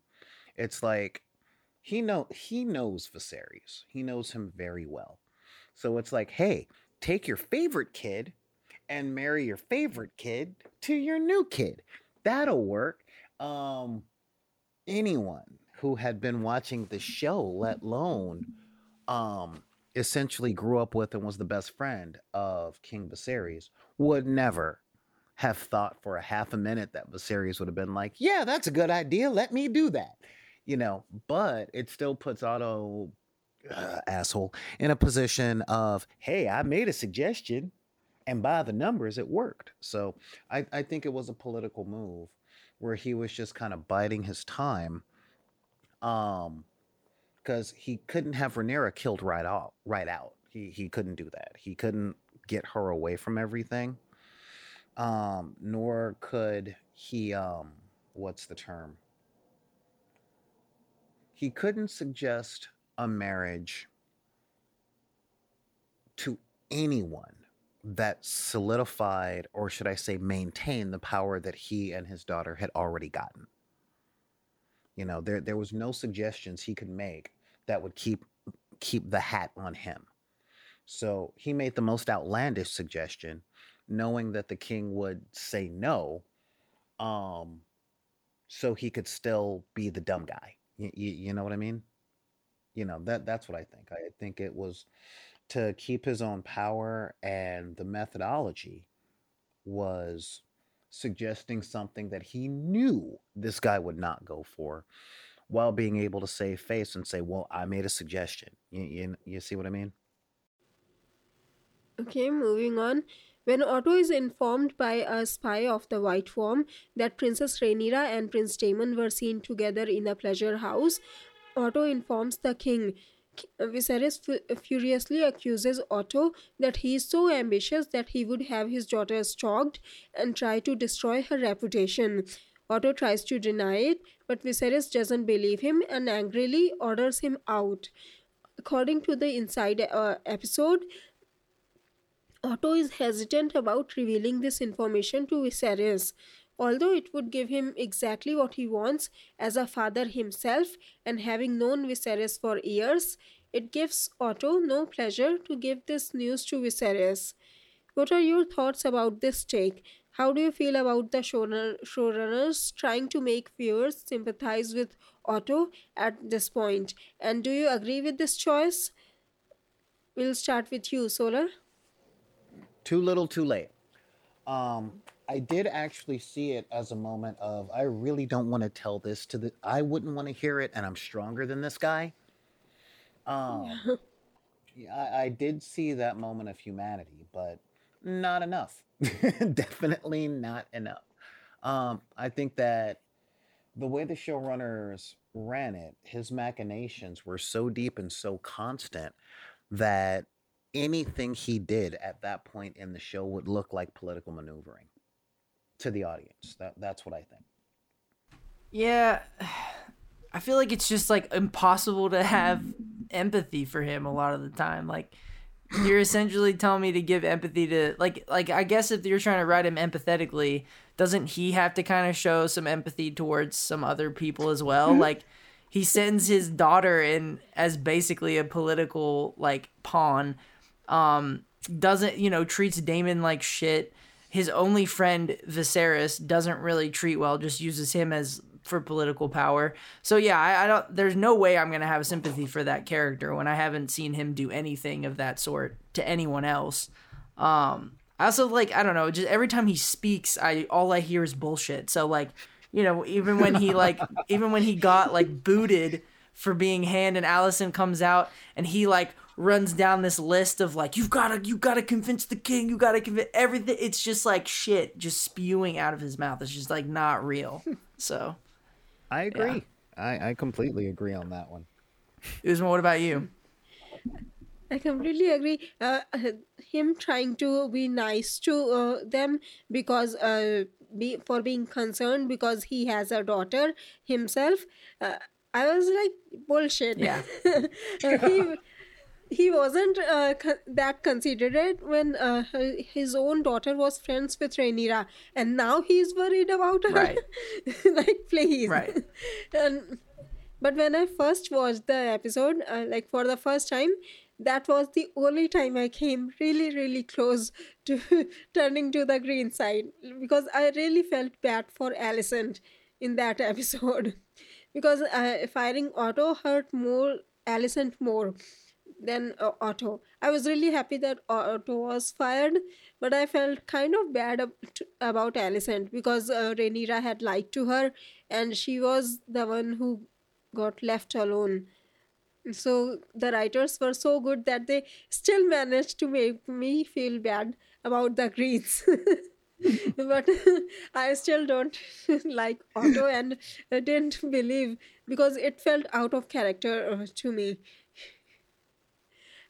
It's like he know he knows Viserys. He knows him very well. So it's like, hey, take your favorite kid and marry your favorite kid to your new kid. That'll work. Um, anyone who had been watching the show, let alone um, essentially grew up with and was the best friend of King Viserys, would never have thought for a half a minute that Viserys would have been like, "Yeah, that's a good idea. Let me do that." You know, but it still puts Otto uh, asshole in a position of, "Hey, I made a suggestion, and by the numbers, it worked." So I, I think it was a political move where he was just kind of biding his time, um, because he couldn't have Rhaenyra killed right out, right out. He he couldn't do that. He couldn't get her away from everything um, nor could he, um, what's the term? He couldn't suggest a marriage to anyone that solidified, or should I say, maintained the power that he and his daughter had already gotten. You know, there there was no suggestions he could make that would keep keep the hat on him. So he made the most outlandish suggestion, knowing that the king would say no, um, so he could still be the dumb guy. You, you, you know what I mean? You know that that's what I think. I think it was to keep his own power, and the methodology was suggesting something that he knew this guy would not go for, while being able to save face and say, "Well, I made a suggestion." You, you, you see what I mean? Okay, moving on. When Otto is informed by a spy of the White Worm that Princess Rhaenyra and Prince Daemon were seen together in a pleasure house, Otto informs the king. Viserys furiously accuses Otto that he is so ambitious that he would have his daughter stalked and try to destroy her reputation. Otto tries to deny it, but Viserys doesn't believe him and angrily orders him out. According to the Inside uh, episode, Otto is hesitant about revealing this information to Viserys. Although it would give him exactly what he wants as a father himself and having known Viserys for years, it gives Otto no pleasure to give this news to Viserys. What are your thoughts about this take? How do you feel about the showrunners trying to make viewers sympathize with Otto at this point? And do you agree with this choice? We'll start with you, Solar. Too little, too late. Um, I did actually see it as a moment of I really don't want to tell this to the. I wouldn't want to hear it, and I'm stronger than this guy. Um, yeah, I, I did see that moment of humanity, but not enough. Definitely not enough. Um, I think that the way the showrunners ran it, his machinations were so deep and so constant that anything he did at that point in the show would look like political maneuvering to the audience. That that's what I think. Yeah. I feel like it's just like impossible to have empathy for him a lot of the time. Like you're essentially telling me to give empathy to like like I guess if you're trying to write him empathetically, doesn't he have to kind of show some empathy towards some other people as well? Mm-hmm. Like he sends his daughter in as basically a political like pawn um, doesn't you know treats Daemon like shit. His only friend Viserys doesn't really treat well, just uses him as for political power. So yeah, I, I, don't. There's no way I'm gonna have sympathy for that character when I haven't seen him do anything of that sort to anyone else. Um, I also like I don't know. Just every time he speaks, I all I hear is bullshit. So like, you know, even when he like, even when he got like booted for being hand and Alicent comes out and he like runs down this list of like you've got to you got to convince the king you got to convince everything it's just like shit just spewing out of his mouth it's just like not real so i agree yeah. i i completely agree on that one Uzma, what about you I completely agree. Uh, him trying to be nice to uh, them because uh, be for being concerned because he has a daughter himself. Uh, I was like bullshit. Yeah. he he wasn't uh, co- that considerate when uh, his own daughter was friends with Rhaenyra, and now he's worried about her. Right. like, please. Right. and but when I first watched the episode, uh, like for the first time, that was the only time I came really, really close to turning to the green side because I really felt bad for Alicent in that episode because uh, firing Otto hurt more Alicent more than uh, Otto. I was really happy that Otto was fired, but I felt kind of bad ab- about Alicent because uh, Rhaenyra had lied to her and she was the one who got left alone. So the writers were so good that they still managed to make me feel bad about the greens. But i still don't like otto and didn't believe because it felt out of character uh, to me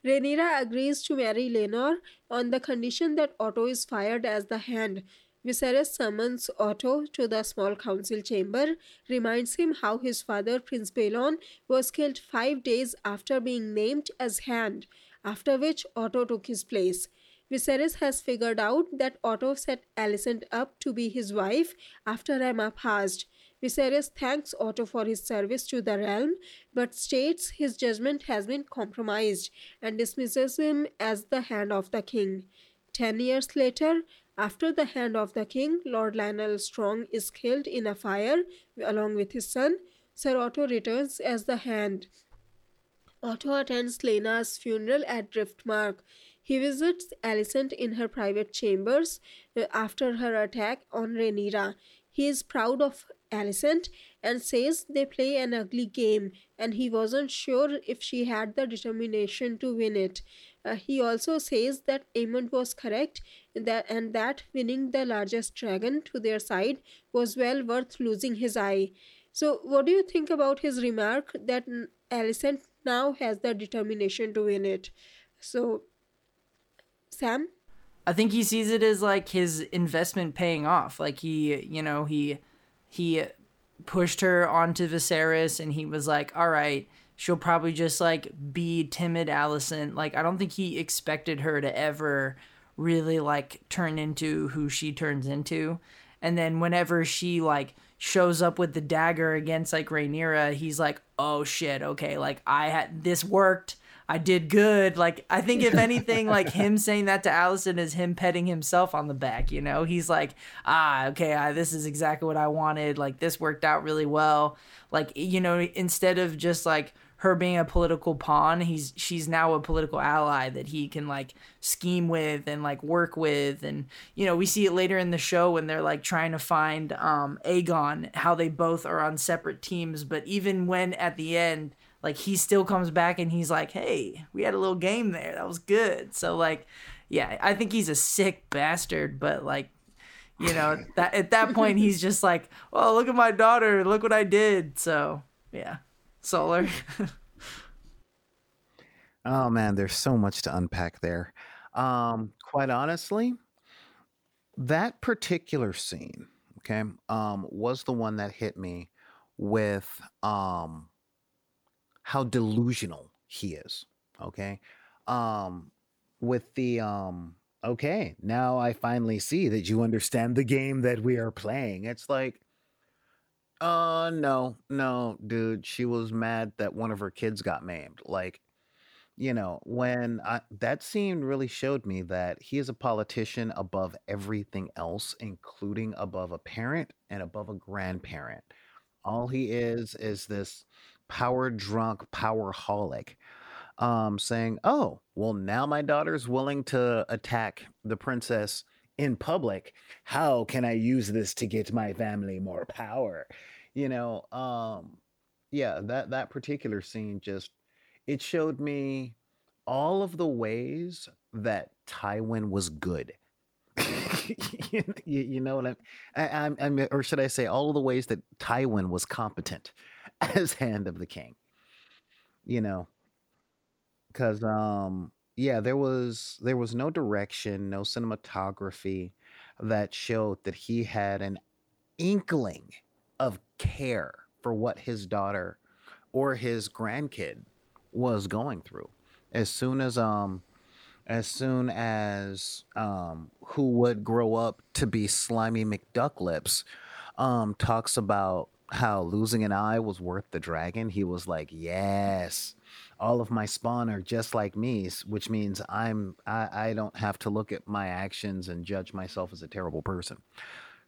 Rhaenyra agrees to marry Laenor on the condition that Otto is fired as the hand, Viserys summons Otto to the small council chamber, reminds him how his father, Prince Baelon, was killed five days after being named as Hand, after which Otto took his place. Viserys has figured out that Otto set Alicent up to be his wife after Aemma passed. Viserys thanks Otto for his service to the realm, but states his judgment has been compromised and dismisses him as the hand of the king. Ten years later, after the hand of the king, Lord Lyonel Strong is killed in a fire along with his son. Sir Otto returns as the hand. Otto attends Laena's funeral at Driftmark. He visits Alicent in her private chambers uh, after her attack on Rhaenyra. He is proud of Alicent and says they play an ugly game and he wasn't sure if she had the determination to win it. Uh, he also says that Aemond was correct that, and that winning the largest dragon to their side was well worth losing his eye. So, what do you think about his remark that Alicent now has the determination to win it? So, Sam? I think he sees it as like his investment paying off. Like he, you know, he he pushed her onto Viserys and he was like, "All right, she'll probably just like be timid Alicent. Like I don't think he expected her to ever really like turn into who she turns into. And then whenever she like shows up with the dagger against like Rhaenyra, he's like, "Oh shit, okay, like I had this worked. I did good." Like I think if anything, like him saying that to Alicent is him petting himself on the back. You know, he's like, "Ah, okay, I, this is exactly what I wanted. Like this worked out really well." Like you know, instead of just like her being a political pawn he's she's now a political ally that he can like scheme with and like work with and you know we see it later in the show when they're like trying to find um Aegon how they both are on separate teams but even when at the end like he still comes back and he's like hey we had a little game there. That was good. So like yeah i think he's a sick bastard but like you know that at that point he's just like well look at my daughter. Look what i did. So yeah. Solar. oh man, there's so much to unpack there. Um, quite honestly, that particular scene, okay, um, was the one that hit me with um how delusional he is. Okay. Um with the um okay, now I finally see that you understand the game that we are playing. It's like uh, no, no, dude. She was mad that one of her kids got maimed. Like, you know, when I, that scene really showed me that he is a politician above everything else, including above a parent and above a grandparent. All he is is this power drunk power holic um saying oh well now my daughter's willing to attack the princess in public. How can i use this to get my family more power? You know um yeah that that particular scene just it showed me all of the ways that tywin was good. You, you, know what I'm, I, I'm, I'm, or should I say, all of the ways that Tywin was competent as Hand of the King. You know, because um, yeah, there was there was no direction, no cinematography that showed that he had an inkling of care for what his daughter or his grandkid was going through. As soon as um as soon as um who would grow up to be slimy McDucklips um talks about how losing an eye was worth the dragon, he was like, "Yes, all of my spawn are just like me," which means I'm I, I don't have to look at my actions and judge myself as a terrible person.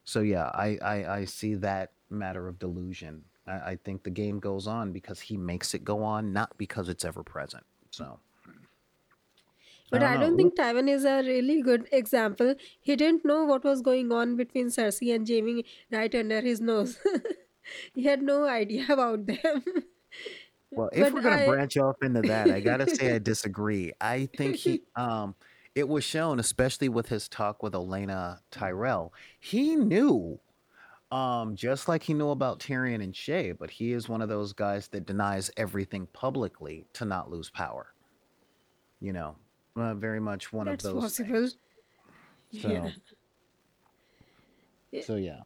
So yeah, I I, I see that matter of delusion. I, I think the game goes on because he makes it go on, not because it's ever present. So. But I don't, think Tywin is a really good example. He didn't know what was going on between Cersei and Jaime right under his nose. he had no idea about them. Well, if but we're gonna I... branch off into that, I gotta say I disagree. I think he um it was shown, especially with his talk with Olenna Tyrell, he knew um, just like he knew about Tyrion and Shae, but he is one of those guys that denies everything publicly to not lose power. You know, uh, very much one That's of those. possible. Things. So, yeah. so yeah.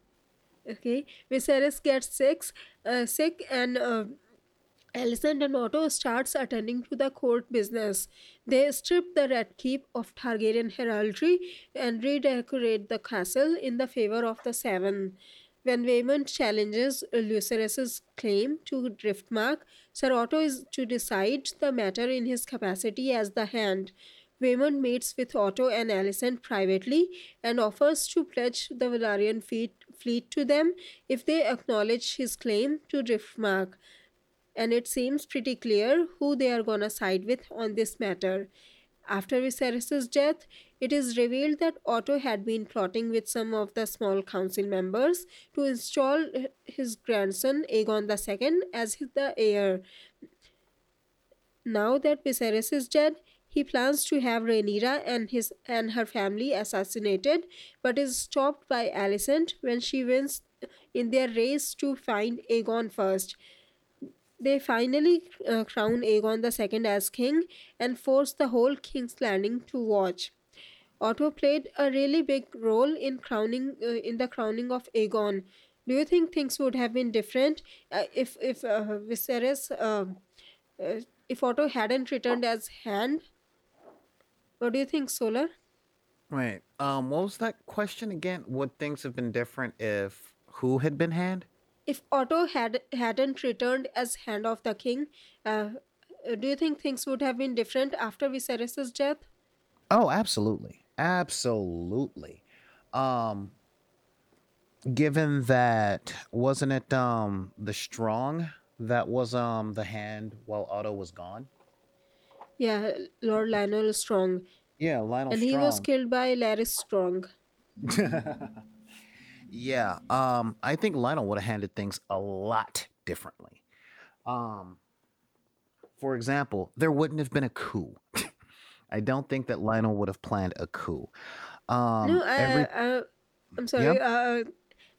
Okay, Viserys gets sick, uh, sick, and uh, Alicent and Otto starts attending to the court business. They strip the Red Keep of Targaryen heraldry and redecorate the castle in the favor of the Seven. When Vaemond challenges Lucerys's claim to Driftmark, Sir Otto is to decide the matter in his capacity as the Hand. Vaemond meets with Otto and Alicent privately and offers to pledge the Velaryon fleet, fleet to them if they acknowledge his claim to Driftmark. And it seems pretty clear who they are gonna side with on this matter. After Viserys' death, it is revealed that Otto had been plotting with some of the small council members to install his grandson Aegon II as the heir. Now that Viserys is dead, he plans to have Rhaenyra and his and her family assassinated, but is stopped by Alicent when she wins in their race to find Aegon first. They finally uh, crown Aegon II as king and force the whole King's Landing to watch. Otto played a really big role in crowning uh, in the crowning of Aegon. Do you think things would have been different uh, if if uh, Viserys um, uh, if Otto hadn't returned as Hand? What do you think, Solar? Wait, um, what was that question again? Would things have been different if who had been Hand? if Otto had hadn't returned as Hand of the King, uh, do you think things would have been different after Viserys' death? Oh, absolutely, absolutely. Um, given that wasn't it um the strong that was um the hand while Otto was gone? Yeah, Lord Lyonel Strong. Yeah, Lyonel and Strong. he was killed by Larry Strong. Yeah, um, I think Lyonel would have handled things a lot differently. Um, for example, there wouldn't have been a coup. I don't think that Lyonel would have planned a coup. Um, no, I, every... I, I'm sorry. Yep. Uh,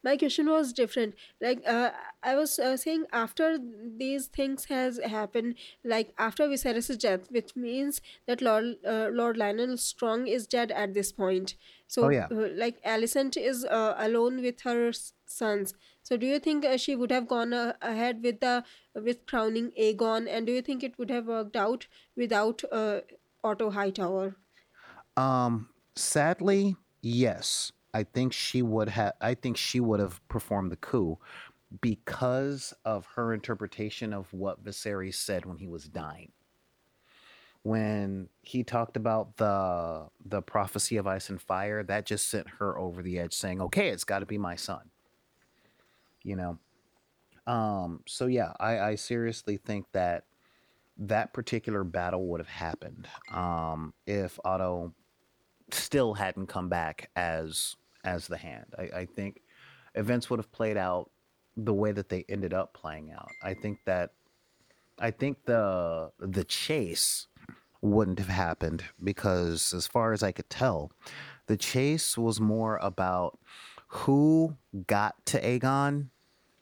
my question was different. Like uh, i was uh, saying after these things has happened like after viserys' death which means that lord uh, lord lyonel strong is dead at this point. So oh, yeah. Uh, like alicent is uh, alone with her sons. So do you think uh, she would have gone ahead with the with crowning aegon? And do you think it would have worked out without otto hightower? Um sadly yes I think she would have I think she would have performed the coup because of her interpretation of what Viserys said when he was dying. When he talked about the the prophecy of ice and fire, that just sent her over the edge saying, "Okay, it's got to be my son." You know. Um so yeah, I I seriously think that that particular battle would have happened um if Otto still hadn't come back as as the hand. I, I think events would have played out the way that they ended up playing out. I think that I think the the chase wouldn't have happened because as far as I could tell, the chase was more about who got to Aegon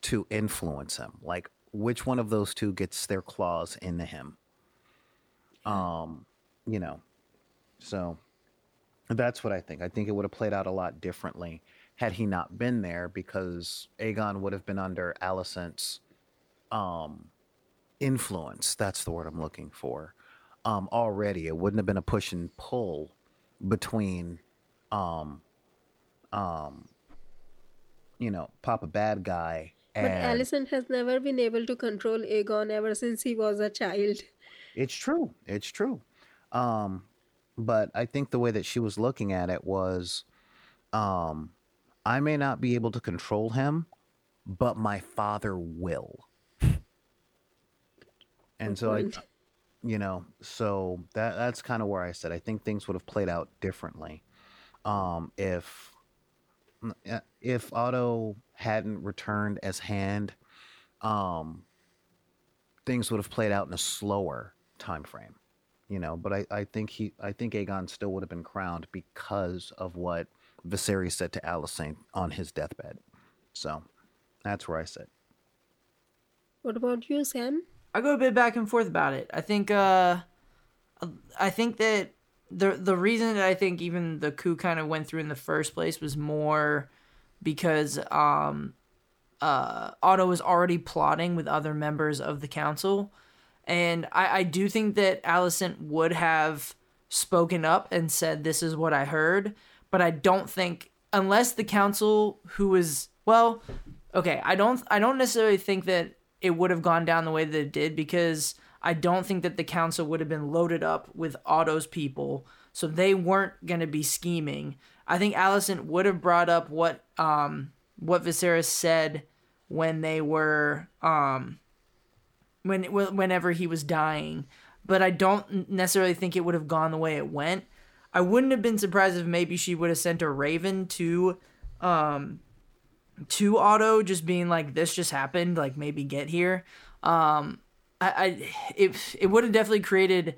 to influence him. Like which one of those two gets their claws into him. Um, you know. So that's what I think. I think it would have played out a lot differently had he not been there because Aegon would have been under Alicent's um, influence. That's the word I'm looking for. Um, already, it wouldn't have been a push and pull between, um, um, you know, Papa Bad Guy But And Alicent has never been able to control Aegon ever since he was a child. it's true. It's true. Um, but I think the way that she was looking at it was, um, I may not be able to control him, but my father will. And so I, you know, so that that's kind of where I said I think things would have played out differently, um, if uh, if Otto hadn't returned as Hand, um, things would have played out in a slower time frame, you know. But I, I think he I think Aegon still would have been crowned because of what Viserys said to Alicent on his deathbed. So that's where I sit. What about you, Sam? I go a bit back and forth about it. I think uh I think that the the reason that I think even the coup kind of went through in the first place was more because um uh Otto was already plotting with other members of the council. And I, I do think that Alicent would have spoken up and said this is what I heard, but I don't think unless the council who was well, okay, I don't I don't necessarily think that it would have gone down the way that it did because I don't think that the council would have been loaded up with Otto's people, so they weren't going to be scheming. I think Alicent would have brought up what um what Viserys said when they were um when whenever he was dying, but I don't necessarily think it would have gone the way it went. I wouldn't have been surprised if maybe she would have sent a raven to um to Otto just being like this just happened, like maybe get here. Um I, I it it would have definitely created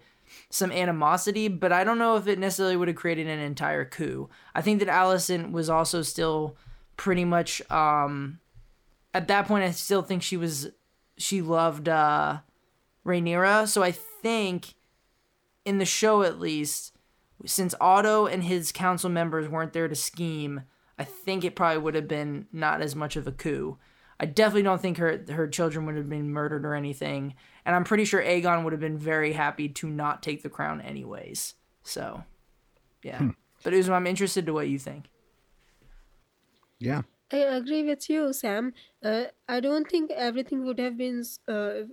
some animosity, but I don't know if it necessarily would have created an entire coup. I think that Alicent was also still pretty much um at that point I still think she was she loved uh Rhaenyra, so I think in the show at least since Otto and his council members weren't there to scheme, I think it probably would have been not as much of a coup. I definitely don't think her her children would have been murdered or anything, and I'm pretty sure Aegon would have been very happy to not take the crown anyways. So, yeah. But Uzma, I'm interested to what you think. Yeah. I agree with you, Sam. Uh, I don't think everything would have been uh,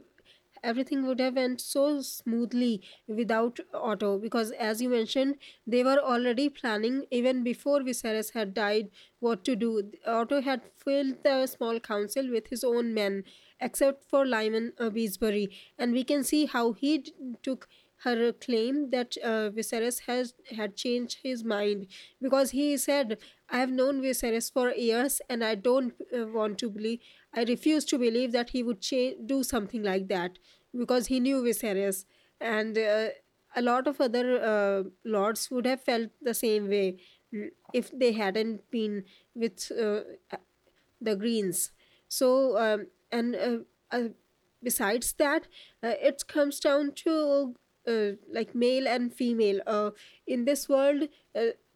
everything would have went so smoothly without Otto because, as you mentioned, they were already planning even before Viserys had died what to do. Otto had filled the small council with his own men, except for Lyman uh, Beesbury, and we can see how he d- took her claim that uh, Viserys has had changed his mind because he said, "I have known Viserys for years, and I don't uh, want to believe. I refuse to believe that he would cha- do something like that because he knew Viserys, and uh, a lot of other uh, lords would have felt the same way if they hadn't been with uh, the Greens. So, um, and uh, uh, besides that, it comes down to like male and female. In this world,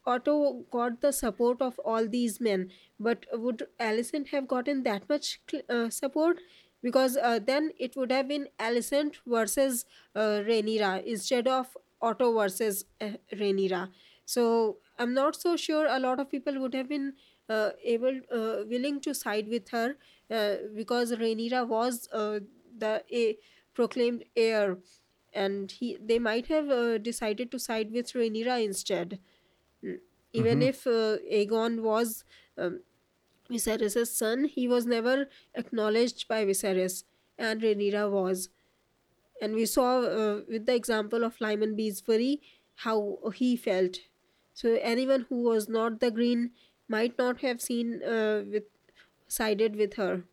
Otto got the support of all these men, but would Alicent have gotten that much uh, support? Because uh, then it would have been Alicent versus uh, Rhaenyra instead of Otto versus uh, Rhaenyra. So I'm not so sure a lot of people would have been uh, able uh, willing to side with her uh, because Rhaenyra was uh, the proclaimed heir and he they might have decided to side with Rhaenyra instead even Mhm. if uh, Aegon was um, Viserys' son he was never acknowledged by Viserys and Rhaenyra was. And we saw uh, with the example of Lyman Beesbury how he felt. So anyone who was not the green might not have seen uh, with sided with her.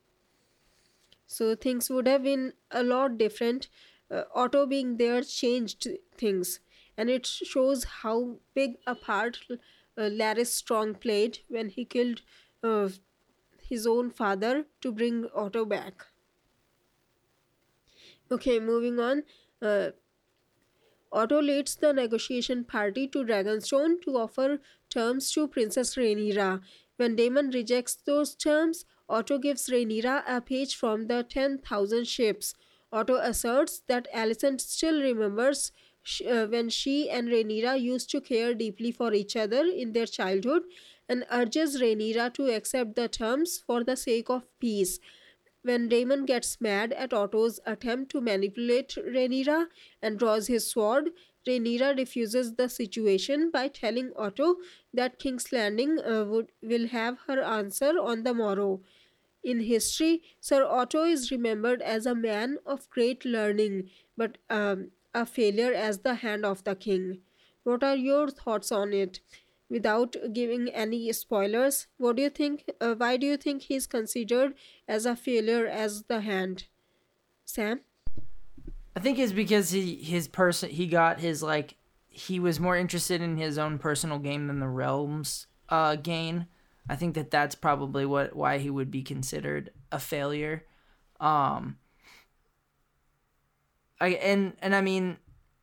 So things would have been a lot different. Uh, Otto being there changed things. And it shows how big a part uh, Strong played when he killed uh, his own father to bring Otto back okay moving on uh, Otto leads the negotiation party to Dragonstone to offer terms to Princess Rhaenyra. When Daemon rejects those terms, Otto gives Rhaenyra a page from the 10,000 ships. Otto asserts that Alicent still remembers sh- uh, when she and Rhaenyra used to care deeply for each other in their childhood and urges Rhaenyra to accept the terms for the sake of peace. When Daemon gets mad at Otto's attempt to manipulate Rhaenyra and draws his sword, Rhaenyra refuses the situation by telling Otto that King's Landing uh, would, will have her answer on the morrow. In history, Sir Otto is remembered as a man of great learning, but um, a failure as the hand of the king. What are your thoughts on it? Without giving any spoilers, what do you think? Uh, why do you think he's considered as a failure as the hand? Sam? I think it's because he his person he got his like he was more interested in his own personal game than the realms uh gain. I think that that's probably what why he would be considered a failure. Um I and and I mean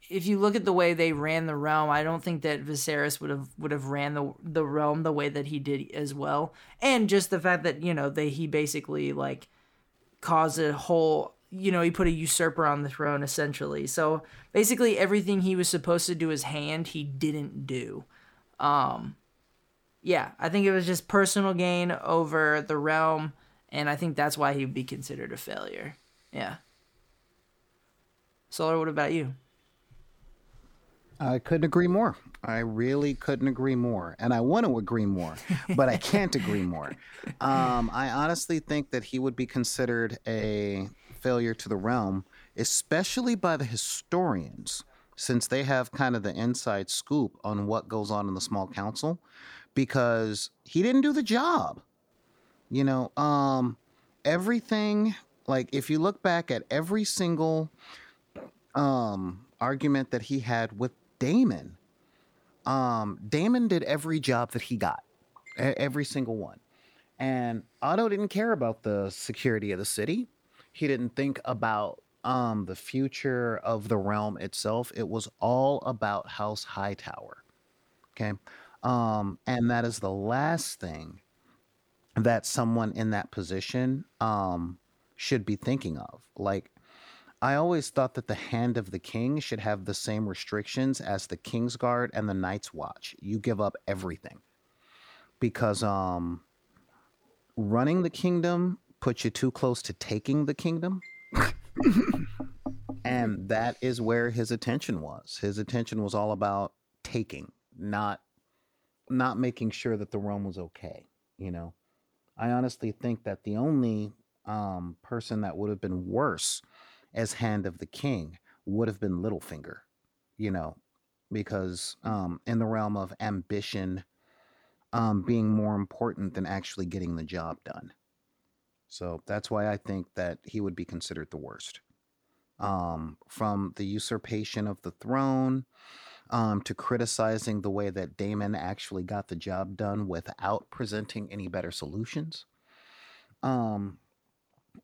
if you look at the way they ran the realm, I don't think that Viserys would have would have ran the the realm the way that he did as well. And just the fact that, you know, they he basically like caused a whole you know, he put a usurper on the throne essentially. So basically everything he was supposed to do as hand, he didn't do. Um yeah, I think it was just personal gain over the realm, and I think that's why he'd be considered a failure. Yeah. Solar, what about you? I couldn't agree more. I really couldn't agree more. And I want to agree more, but I can't agree more. Um, I honestly think that he would be considered a failure to the realm, especially by the historians, since they have kind of the inside scoop on what goes on in the small council, because he didn't do the job. You know, um, everything, like, if you look back at every single um, argument that he had with Daemon. um, Daemon did every job that he got, every single one. And Otto didn't care about the security of the city. He didn't think about um, the future of the realm itself. It was all about House Hightower. Okay. Um, and that is the last thing that someone in that position um, should be thinking of. Like, I always thought that the hand of the king should have the same restrictions as the King's Guard and the Night's Watch. You give up everything because um, running the kingdom puts you too close to taking the kingdom. and that is where his attention was. His attention was all about taking, not not making sure that the realm was okay. You know, I honestly think that the only um, person that would have been worse as Hand of the King would have been Littlefinger, you know, because um, in the realm of ambition um, being more important than actually getting the job done. So that's why I think that he would be considered the worst. Um, from the usurpation of the throne um, to criticizing the way that Daemon actually got the job done without presenting any better solutions. Um,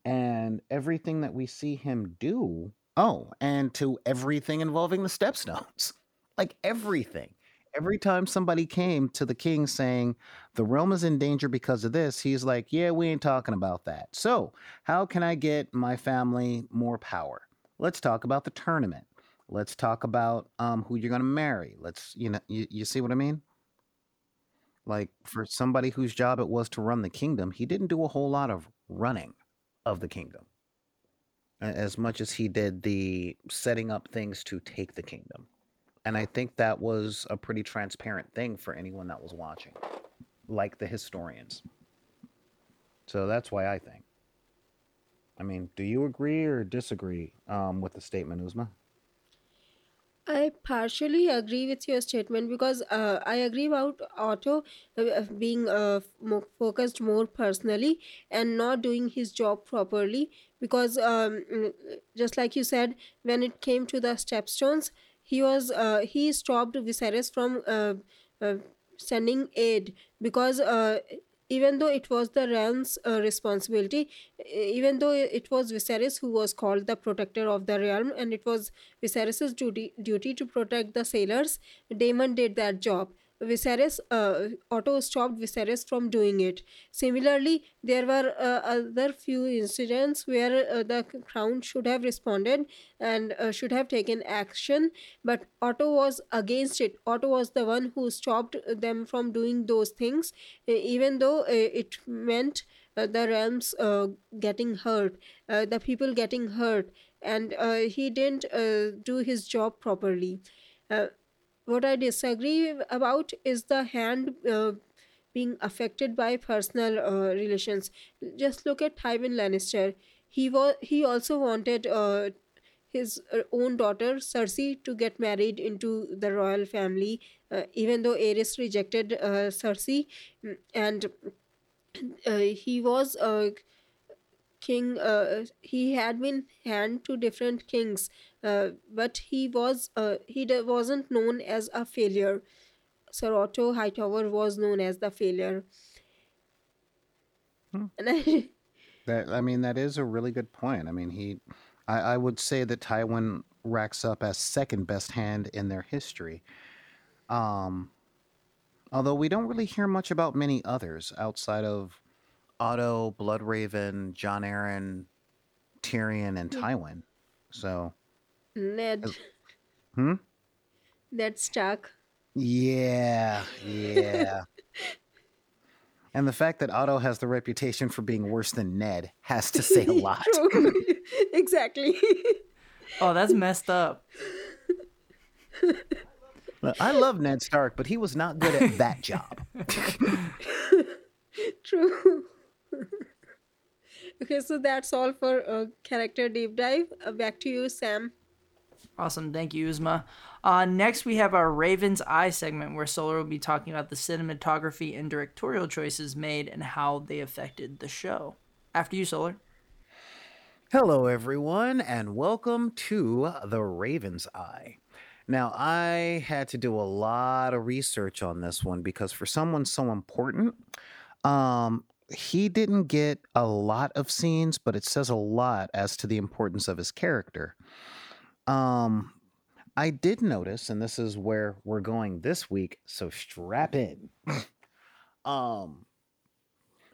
and everything that we see him do. Oh, and to everything involving the stepstones. Like everything. Every time somebody came to the king saying, the realm is in danger because of this, he's like, yeah, we ain't talking about that. So, how can I get my family more power? Let's talk about the tournament. Let's talk about um, who you're going to marry. Let's, you know, you, you see what I mean? Like, for somebody whose job it was to run the kingdom, he didn't do a whole lot of running of the kingdom as much as he did the setting up things to take the kingdom. And I think that was a pretty transparent thing for anyone that was watching, like the historians. So that's why I think. I mean, do you agree or disagree um, with the statement, Uzma? I partially agree with your statement because uh, I agree about Otto uh, being uh, more focused more personally and not doing his job properly. Because um, mm, just like you said, when it came to the stepstones, he was uh, he stopped Viserys from uh, uh, sending aid because uh, even though it was the realm's uh, responsibility, even though it was Viserys who was called the protector of the realm, and it was Viserys's duty duty to protect the sailors, Daemon did that job. Viserys, uh, Otto stopped Viserys from doing it. Similarly, there were uh, other few incidents where uh, the crown should have responded and uh, should have taken action, but Otto was against it. Otto was the one who stopped them from doing those things, even though uh, it meant uh, the realms getting hurt, the people getting hurt, and he didn't do his job properly. What I disagree about is the hand uh, being affected by personal uh, relations. Just look at Tywin Lannister. He was he also wanted uh, his uh, own daughter Cersei to get married into the royal family, uh, even though Aerys rejected uh, Cersei, and he was king. Uh, he had been hand to different kings, uh, but he was uh, he d- wasn't known as a failure. Sir Otto Hightower was known as the failure, Hmm. and I, That I mean, that is a really good point. I mean, he, I, I would say that Tywin racks up as second best hand in their history. Um, although we don't really hear much about many others outside of Otto, Bloodraven, Jon Arryn, Tyrion, and Tywin. So, Ned, As- hmm? Ned Stark. Yeah, yeah. and the fact that Otto has the reputation for being worse than Ned has to say a lot. Exactly. Oh, that's messed up. I love Ned Stark, but he was not good at that job. True. Okay, so that's all for uh, character deep dive. Uh, back to you, Sam. Awesome. Thank you, Uzma. Uh, next, we have our Raven's Eye segment where Solar will be talking about the cinematography and directorial choices made and how they affected the show. After you, Solar. Hello, everyone, and welcome to The Raven's Eye. Now, I had to do a lot of research on this one because for someone so important, um, he didn't get a lot of scenes, but it says a lot as to the importance of his character. Um, I did notice, and this is where we're going this week, so strap in. um,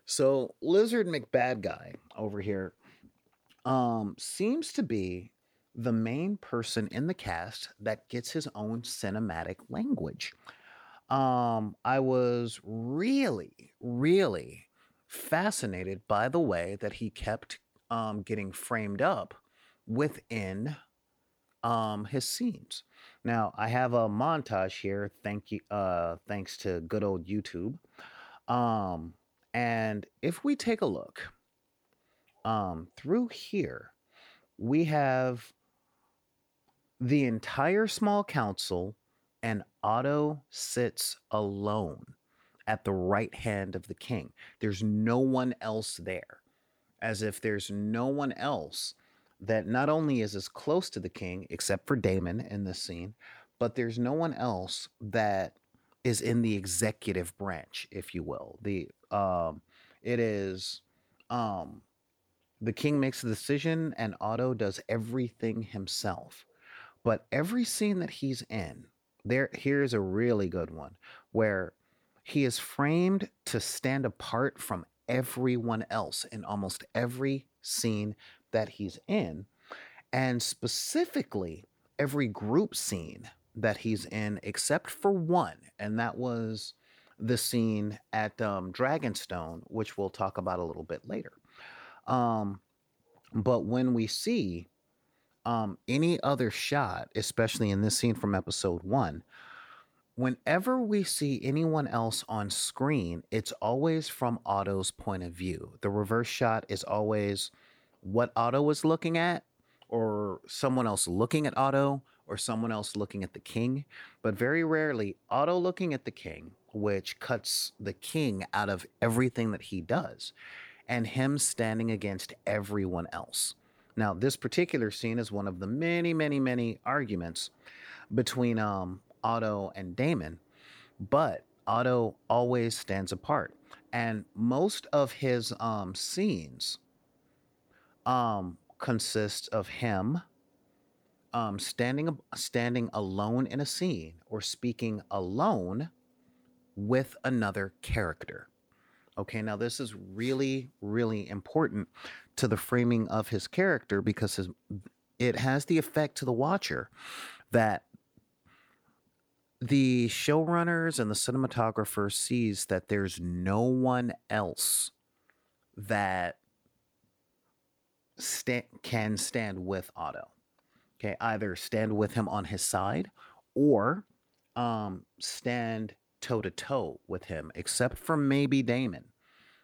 so Lizard McBad guy over here um seems to be the main person in the cast that gets his own cinematic language. Um I was really really fascinated by the way that he kept um getting framed up within um his scenes. Now, I have a montage here thank you uh thanks to good old YouTube. Um and if we take a look um, through here, we have the entire small council, and Otto sits alone at the right hand of the king. There's no one else there, as if there's no one else that not only is as close to the king, except for Daemon in this scene, but there's no one else that is in the executive branch, if you will. The um, it is um the king makes the decision and Otto does everything himself. But every scene that he's in, there here's a really good one where he is framed to stand apart from everyone else in almost every scene that he's in, and specifically every group scene that he's in, except for one, and that was the scene at um, Dragonstone, which we'll talk about a little bit later. Um, but when we see um, any other shot, especially in this scene from episode one, whenever we see anyone else on screen, it's always from Otto's point of view. The reverse shot is always what Otto was looking at, or someone else looking at Otto, or someone else looking at the king. But very rarely, Otto looking at the king, which cuts the king out of everything that he does and him standing against everyone else. Now, this particular scene is one of the many, many, many arguments between um, Otto and Daemon, but Otto always stands apart. And most of his um, scenes um, consist of him um, standing standing alone in a scene or speaking alone with another character. Okay, now this is really, really important to the framing of his character because his, it has the effect to the watcher that the showrunners and the cinematographer sees that there's no one else that sta- can stand with Otto. Okay, either stand with him on his side or um, stand toe to toe with him, except for maybe Daemon,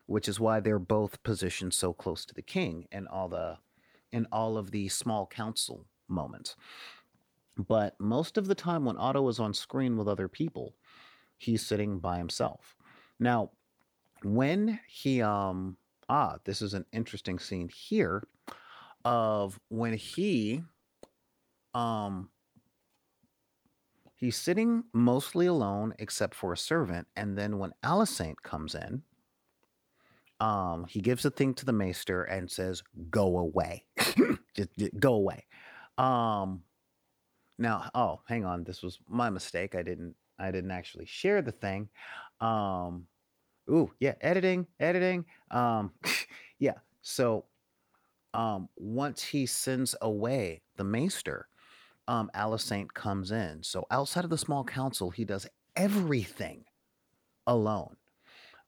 which is why they're both positioned so close to the king and all the in all of the small council moments. But most of the time when Otto is on screen with other people, he's sitting by himself. Now, when he um ah, this is an interesting scene here of when he um he's sitting mostly alone except for a servant and then when Alicent comes in um he gives a thing to the maester and says go away just, just go away um now oh hang on this was my mistake i didn't i didn't actually share the thing um ooh yeah editing editing um yeah so um once he sends away the maester um Alicent comes in so outside of the small council he does everything alone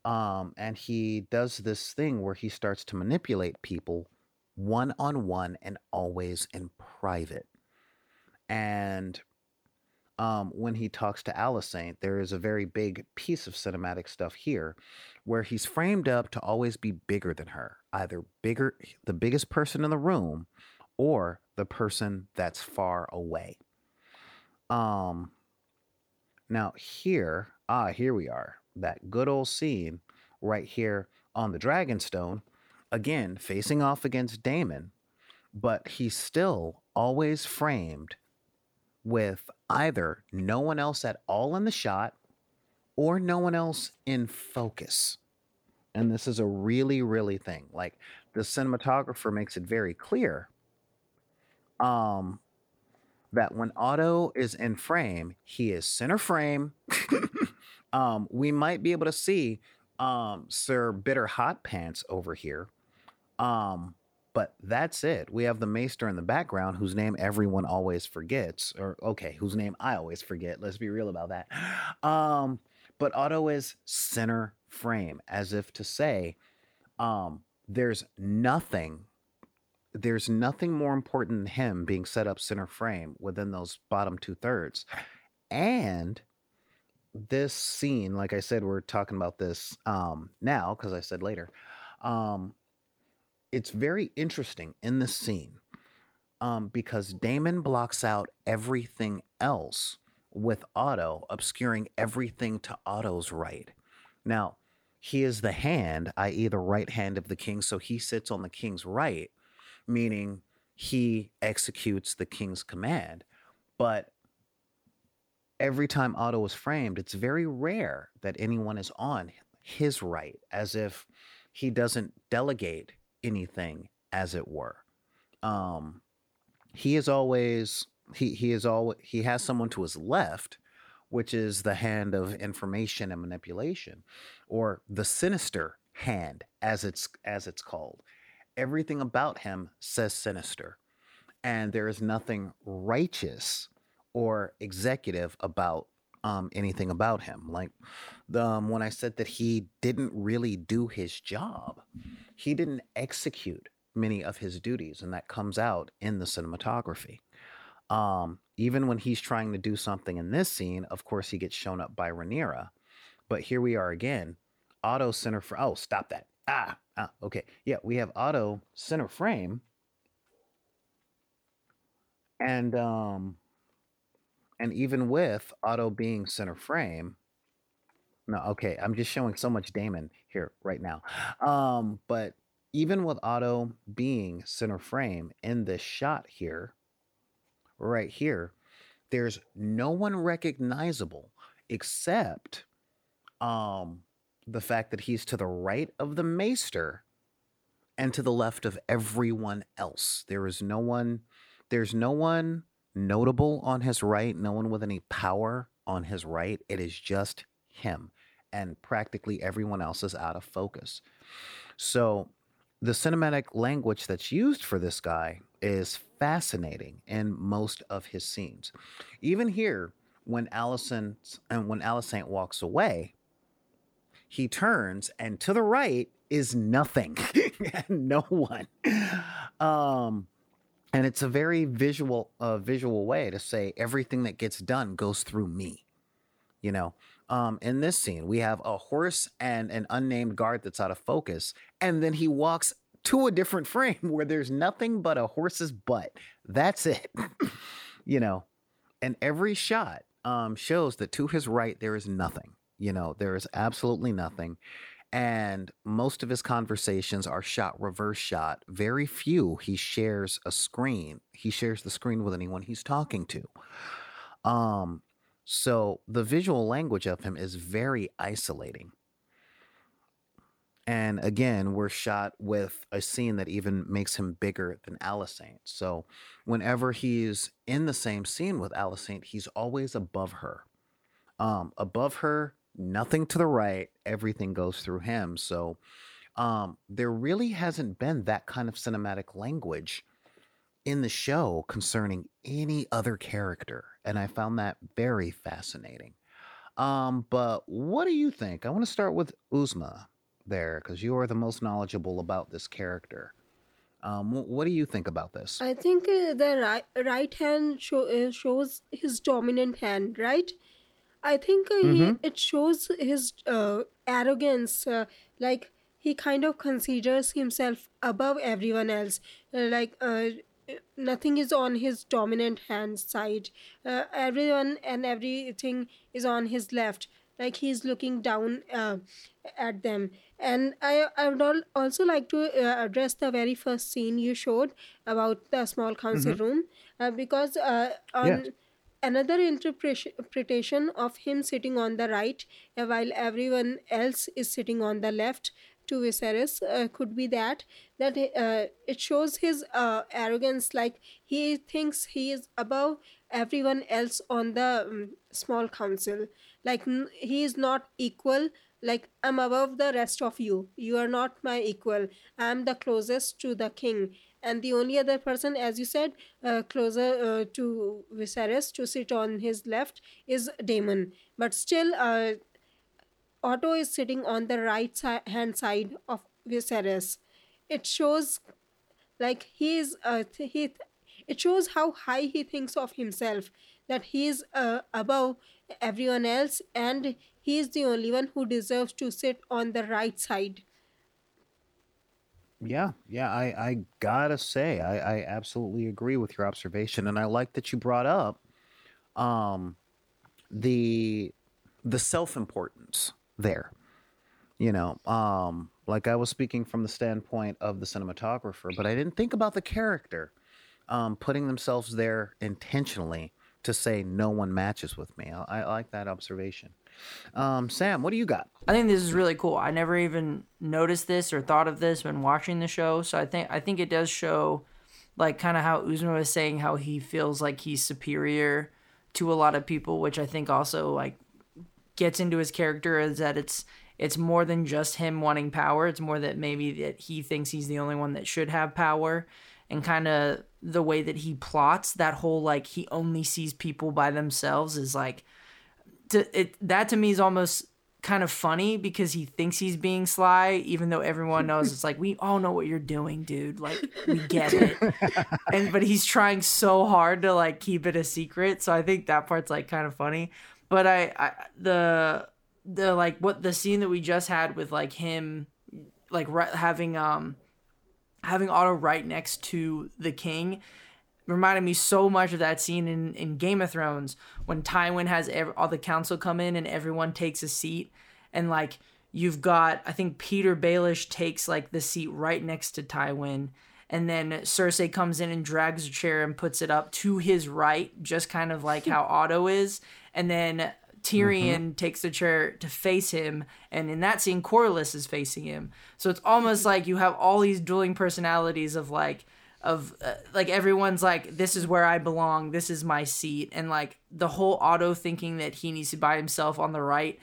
um and he does this thing where he starts to manipulate people one on one and always in private and um, when he talks to Alicent, there is a very big piece of cinematic stuff here where he's framed up to always be bigger than her, either bigger, the biggest person in the room, or the person that's far away. Um, now here, ah, here we are, that good old scene right here on the Dragonstone, again facing off against Daemon, but he's still always framed with either no one else at all in the shot or no one else in focus. And this is a really, really thing. Like the cinematographer makes it very clear um, that when Otto is in frame, he is center frame. um, we might be able to see um, Sir Bitter Hot Pants over here. Um, but that's it. We have the maester in the background whose name everyone always forgets, or okay, whose name I always forget. Let's be real about that. Um, but Otto is center frame, as if to say, um, there's nothing, there's nothing more important than him being set up center frame within those bottom two thirds. And this scene, like I said, we're talking about this um, now because I said later. Um, it's very interesting in this scene um, because Daemon blocks out everything else with Otto, obscuring everything to Otto's right. Now, he is the hand, i.e., the right hand of the king, so he sits on the king's right, meaning he executes the king's command. But every time Otto is framed, it's very rare that anyone is on his right, as if he doesn't delegate anything, as it were. Um, he is always he he is all he has someone to his left, which is the hand of information and manipulation, or the sinister hand, as it's as it's called. Everything about him says sinister, and there is nothing righteous or executive about um, anything about him. Like the, um, when I said that he didn't really do his job, he didn't execute many of his duties, and that comes out in the cinematography. Um, even when he's trying to do something in this scene, of course, he gets shown up by Rhaenyra. But here we are again. Otto center for oh, stop that. Ah, ah, okay. Yeah, we have Otto center frame. And um and even with Otto being center frame, no, okay, I'm just showing so much Daemon here right now. Um, but even with Otto being center frame in this shot here, right here, there's no one recognizable except um the fact that he's to the right of the maester and to the left of everyone else. There is no one there's no one notable on his right, no one with any power on his right. It is just him, and practically everyone else is out of focus. So, the cinematic language that's used for this guy is fascinating in most of his scenes. Even here, when Alicent and when Alicent walks away, he turns and to the right is nothing no one um and it's a very visual uh, visual way to say everything that gets done goes through me you know? Um in this scene we have a horse and an unnamed guard that's out of focus and then he walks to a different frame where there's nothing but a horse's butt. That's it you know? And every shot um shows that to his right there is nothing you know? There is absolutely nothing and most of his conversations are shot reverse shot. Very few he shares a screen. He shares the screen with anyone he's talking to. Um, so the visual language of him is very isolating. And again, we're shot with a scene that even makes him bigger than Alicent. So whenever he's in the same scene with Alicent, he's always above her. Um, above her nothing to the right, everything goes through him. So um, there really hasn't been that kind of cinematic language in the show concerning any other character. And I found that very fascinating. Um, but what do you think? I want to start with Uzma there because you are the most knowledgeable about this character. Um, what do you think about this? I think uh, the right, right hand show, uh, shows his dominant hand, right? I think uh, he, Mm-hmm. it shows his uh, arrogance, uh, like he kind of considers himself above everyone else. Uh, like uh, nothing is on his dominant hand side. Uh, everyone and everything is on his left. Like he's looking down uh, at them. And I, I would al- also like to uh, address the very first scene you showed about the small council room uh, because uh, on Mm-hmm. Yeah. Another interpretation of him sitting on the right uh, while everyone else is sitting on the left to Viserys uh, could be that that uh, it shows his uh, arrogance like he thinks he is above everyone else on the um, small council. Like he is not equal like i'm above the rest of you. You are not my equal. I'm the closest to the king. And the only other person as you said uh, closer uh, to Viserys to sit on his left is Daemon. But still uh, Otto is sitting on the right si- hand side of Viserys. It shows like he is uh, th- he it shows how high he thinks of himself that he is uh, above everyone else and he is the only one who deserves to sit on the right side Yeah, yeah, I, I gotta say, I, I absolutely agree with your observation, and I like that you brought up um the the self-importance there. You know, um, like I was speaking from the standpoint of the cinematographer, but I didn't think about the character um, putting themselves there intentionally to say no one matches with me. I, I like that observation. Um, Sam, what do you got? I think this is really cool. I never even noticed this or thought of this when watching the show. So I think I think it does show like kind of how Uzma was saying how he feels like he's superior to a lot of people, which I think also like gets into his character is that it's it's more than just him wanting power. It's more that maybe that he thinks he's the only one that should have power and kind of the way that he plots that whole like he only sees people by themselves is like to it that to me is almost kind of funny because he thinks he's being sly even though everyone knows it's like we all know what you're doing dude. Like we get it. And but he's trying so hard to like keep it a secret. So i think that part's like kind of funny. But i, I the the like what the scene that we just had with like him like ri- having um having Otto right next to the king reminded me so much of that scene in, in Game of Thrones when Tywin has ev- all the council come in and everyone takes a seat. And like you've got I think Petyr Baelish takes like the seat right next to Tywin. And then Cersei comes in and drags a chair and puts it up to his right just kind of like how Otto is. And then Tyrion mm-hmm. takes the chair to face him, and in that scene, Corlys is facing him. So it's almost like you have all these dueling personalities of like, of uh, like everyone's like, this is where I belong, this is my seat, and like the whole Otto thinking that he needs to buy himself on the right,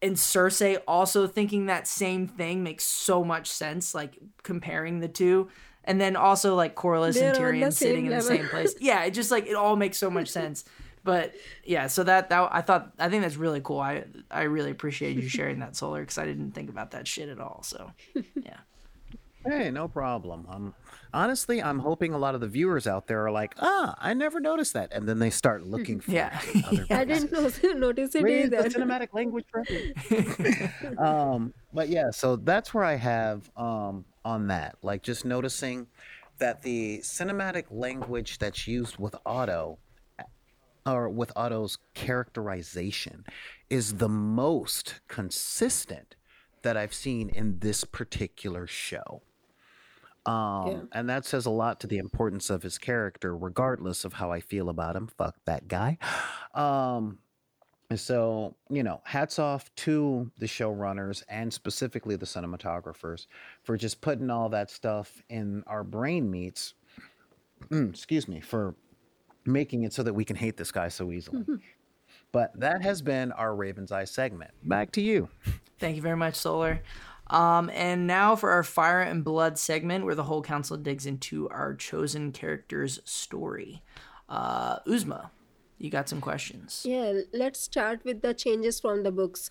and Cersei also thinking that same thing makes so much sense. Like comparing the two. And then also like Corlys and They're Tyrion sitting in the same place. Yeah, it just like it all makes so much sense. but yeah, so that that I thought I think that's really cool. I I really appreciate you sharing that solar because I didn't think about that shit at all. So yeah. Hey, no problem. Um, honestly, I'm hoping a lot of the viewers out there are like, ah, I never noticed that, and then they start looking for Yeah. it other I didn't know, notice it Read the cinematic language for um, but yeah, so that's where I have um, on that, like just noticing that the cinematic language that's used with Otto, or with Otto's characterization, is the most consistent that I've seen in this particular show. Um, Yeah. and that says a lot to the importance of his character, regardless of how I feel about him. Fuck that guy. Um, so, you know, hats off to the showrunners and specifically the cinematographers for just putting all that stuff in our brain meats. Excuse me, for making it so that we can hate this guy so easily. but that has been our Raven's Eye segment. Back to you. Thank you very much, Solar. Um, and now for our Fire and Blood segment, where the whole council digs into our chosen character's story. Uh, Uzma, you got some questions. Yeah, let's start with the changes from the books.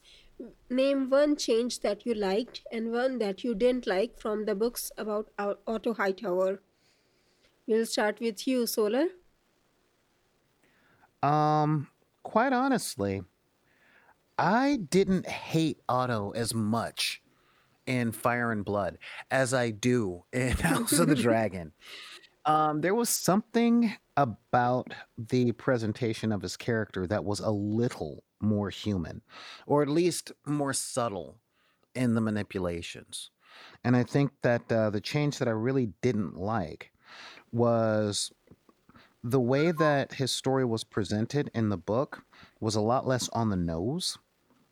Name one change that you liked and one that you didn't like from the books about Au- Otto Hightower. We'll start with you, Solar. Um, quite honestly, I didn't hate Otto as much in Fire and Blood as I do in House of the Dragon. Um, there was something about the presentation of his character that was a little more human, or at least more subtle in the manipulations. And I think that uh, the change that I really didn't like was the way that his story was presented in the book was a lot less on the nose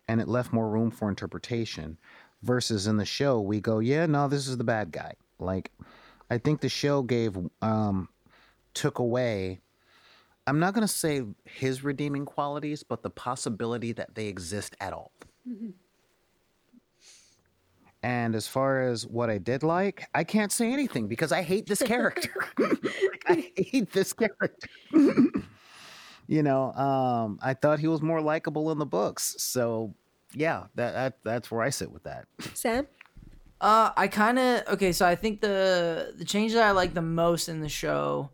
and it left more room for interpretation versus in the show we go yeah no this is the bad guy like i think the show gave um took away i'm not going to say his redeeming qualities but the possibility that they exist at all and as far as what I did like, I can't say anything because I hate this character. like, I hate this character. you know, um, I thought he was more likable in the books. So yeah, that, that that's where I sit with that. Sam? Uh, I kind of okay. So I think the the change that I like the most in the show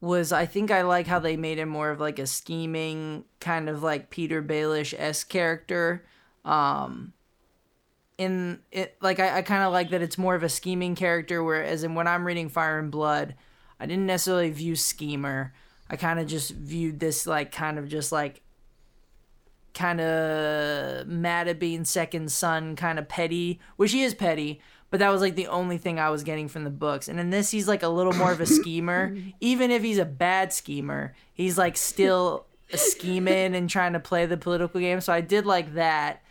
was I think I like how they made him more of like a scheming kind of like Petyr Baelish s character. Um, in it like I, I kind of like that it's more of a scheming character. Whereas in when I'm reading Fire and Blood, I didn't necessarily view schemer. I kind of just viewed this like kind of just like kind of mad at being second son, kind of petty, which he is petty, but that was like the only thing I was getting from the books. And in this, he's like a little more of a schemer. Even if he's a bad schemer, he's like still scheming and trying to play the political game. So I did like that.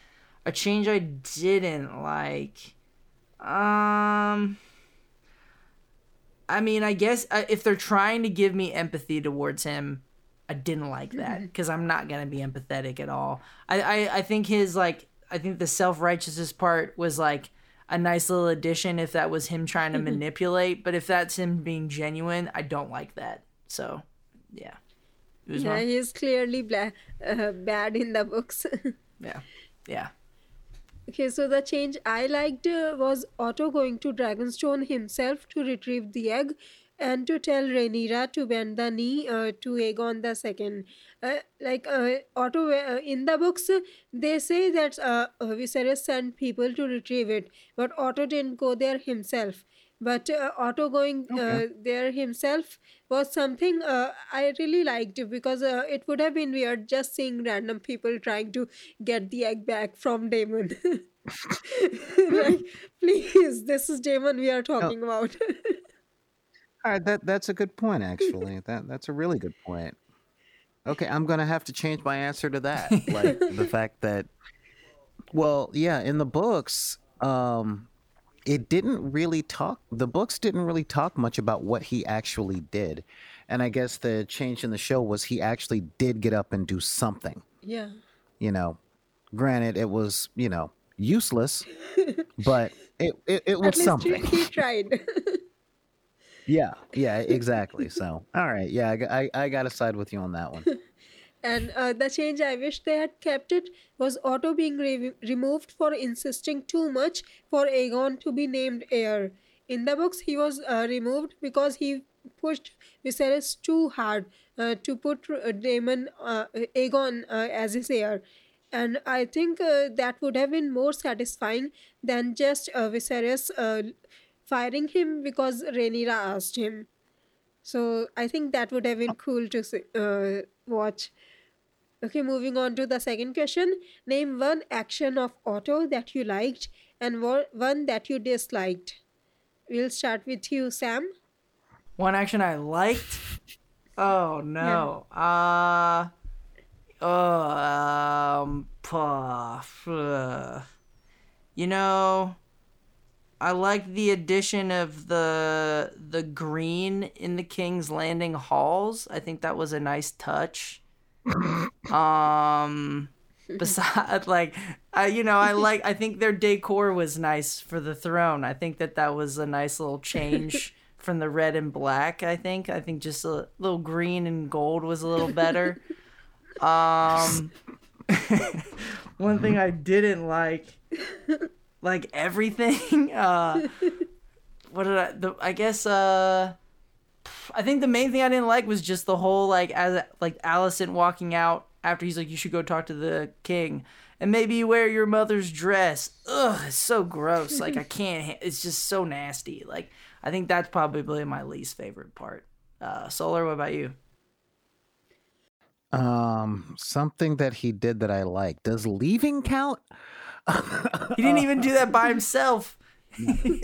A change I didn't like. Um. I mean, I guess uh, if they're trying to give me empathy towards him, I didn't like that because I'm not gonna be empathetic at all. I, I I think his like I think the self righteousness part was like a nice little addition if that was him trying to manipulate, but if that's him being genuine, I don't like that. So, yeah? Yeah, he's clearly bla- uh, bad in the books. yeah, yeah. Okay, so the change I liked uh, was Otto going to Dragonstone himself to retrieve the egg and to tell Rhaenyra to bend the knee uh, to Aegon the second. Uh, like uh, Otto uh, in the books, they say that uh, Viserys sent people to retrieve it, but Otto didn't go there himself. But uh, Otto going uh, Okay. there himself was something uh, I really liked because uh, it would have been weird just seeing random people trying to get the egg back from Daemon. like, please, this is Daemon we are talking about. All right, that that's a good point actually. that that's a really good point. Okay, I'm gonna have to change my answer to that. Like the fact that, well, yeah, in the books, um, it didn't really talk. The books didn't really talk much about what he actually did, and I guess the change in the show was he actually did get up and do something. yeah. You know, granted, it was you know useless, but it it, it At was least something. he tried. Yeah, yeah, exactly. So, all right, yeah, I I got to side with you on that one. And uh, the change I wish they had kept it was Otto being re- removed for insisting too much for Aegon to be named heir. In the books, he was uh, removed because he pushed Viserys too hard uh, to put Daemon uh, Aegon uh, as his heir. And I think uh, that would have been more satisfying than just Viserys firing him because Rhaenyra asked him. So I think that would have been cool to see, uh, watch. Okay, moving on to the second question. Name one action of Otto that you liked and one that you disliked. We'll start with you, Sam. One action I liked. Oh no. Uh oh um puff, uh, you know I like the addition of the the green in the King's Landing halls. I think that was a nice touch. um besides like I you know I like I think their decor was nice for the throne. I think that that was a nice little change from the red and black. I think I think just a little green and gold was a little better. Um, one thing I didn't like, like everything. Uh, what did I? The, I guess. Uh, I think the main thing I didn't like was just the whole like as like Alicent walking out after he's like you should go talk to the king and maybe wear your mother's dress. Ugh, it's so gross. Like I can't. It's just so nasty. Like I think that's probably my least favorite part. Uh, Solar, what about you? Um, something that he did that I like. Does leaving count? He didn't even do that by himself. you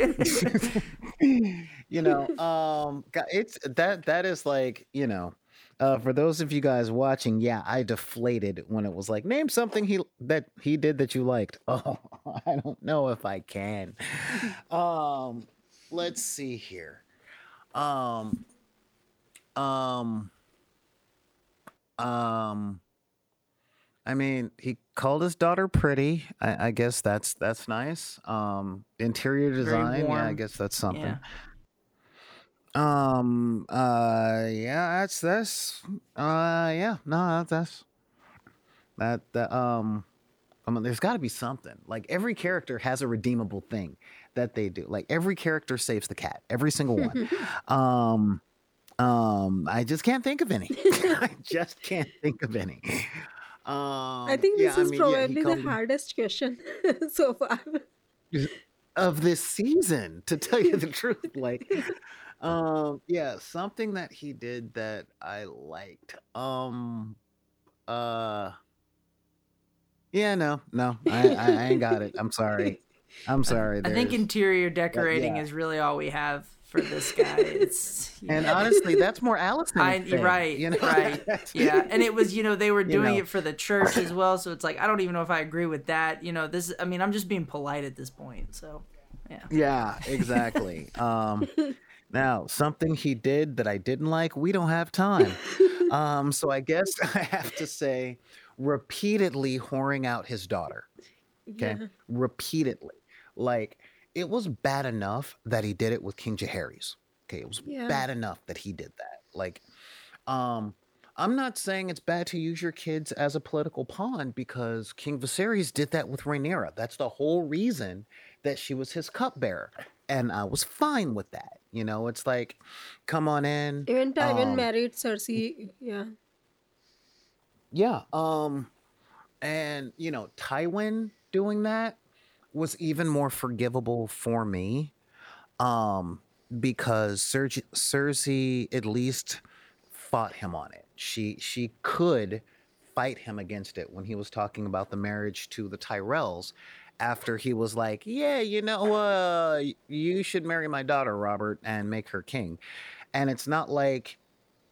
know, um, it's that that is like you know, uh, for those of you guys watching, yeah, I deflated when it was like name something he that he did that you liked. Oh, I don't know if I can. Um, let's see here. Um, um, um. I mean, he called his daughter pretty. I, I guess that's that's nice. Um, interior design, yeah, I guess that's something. Yeah. Um. Uh. Yeah. That's this. Uh. Yeah. No. That's that. That. Um. I mean, there's got to be something. Like every character has a redeemable thing that they do. Like every character saves the cat. Every single one. um. Um. I just can't think of any. I just can't think of any. Um. I think yeah, this is mean, probably called the him- hardest question so far. of this season to tell you the truth like um yeah something that he did that i liked um uh yeah no no i i, I ain't got it i'm sorry i'm sorry I think interior decorating yeah. is really all we have for this guy. It's and honestly that's more Alicent I, thing, right, you know right, yeah, and it was you know they were You doing know. it for the church as well, so it's like I don't even know if I agree with that. You know, this I mean I'm just being polite at this point, so yeah. Yeah, exactly. um, now, something he did that I didn't like, we don't have time. Um, so I guess I have to say, repeatedly whoring out his daughter. Okay. Yeah. Repeatedly. Like, it was bad enough that he did it with King Jaehaerys. Okay. It was Yeah. bad enough that he did that. Like, um, I'm not saying it's bad to use your kids as a political pawn because King Viserys did that with Rhaenyra. That's the whole reason that she was his cupbearer. And I was fine with that. You know, it's like, come on in. Even Tywin Um, married Cersei. Yeah. Yeah. Um, and you know, Tywin doing that was even more forgivable for me. Um, because Cersei, at least fought him on it. She she could fight him against it when he was talking about the marriage to the Tyrells after he was like, "Yeah, you know, uh you should marry my daughter, Robert, and make her king." And it's not like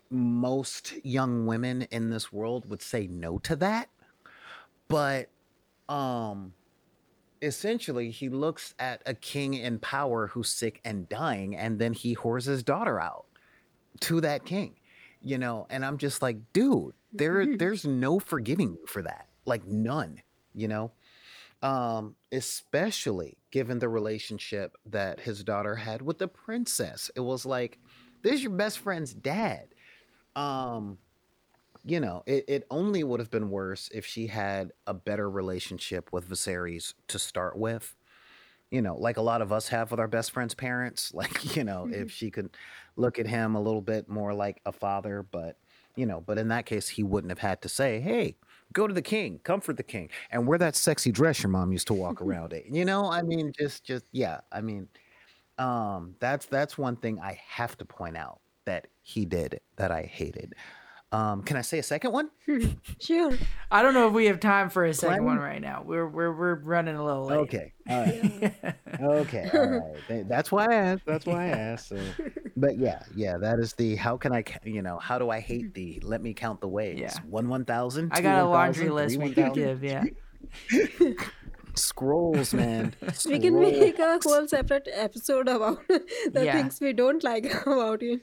most young women in this world would say no to that but um essentially he looks at a king in power who's sick and dying and then he whores his daughter out to that king you know? And i'm just like dude there there's no forgiving you for that like none you know? Um especially given the relationship that his daughter had with the princess. It was like this is your best friend's dad. Um you know, it, it only would have been worse if she had a better relationship with Viserys to start with. You know, like a lot of us have with our best friend's parents. Like, you know, if she could look at him a little bit more like a father, but, you know, but in that case, he wouldn't have had to say, hey, go to the king, comfort the king, and wear that sexy dress your mom used to walk around in. You know, I mean, just, just, yeah, I mean, um, that's that's one thing I have to point out that he did that I hated. Um, can I say a second one? Sure. I don't know if we have time for a second Clem? one right now. We're we're we're running a little late. Okay. All right. okay. All right. That's why I asked. That's why I asked. So. But yeah, yeah, that is the how can I, you know, how do I hate thee? Let me count the ways. Yeah. One one thousand. I got a laundry list we can give. Yeah. Scrolls, man. We can make a whole separate episode about the Yeah. things we don't like about him.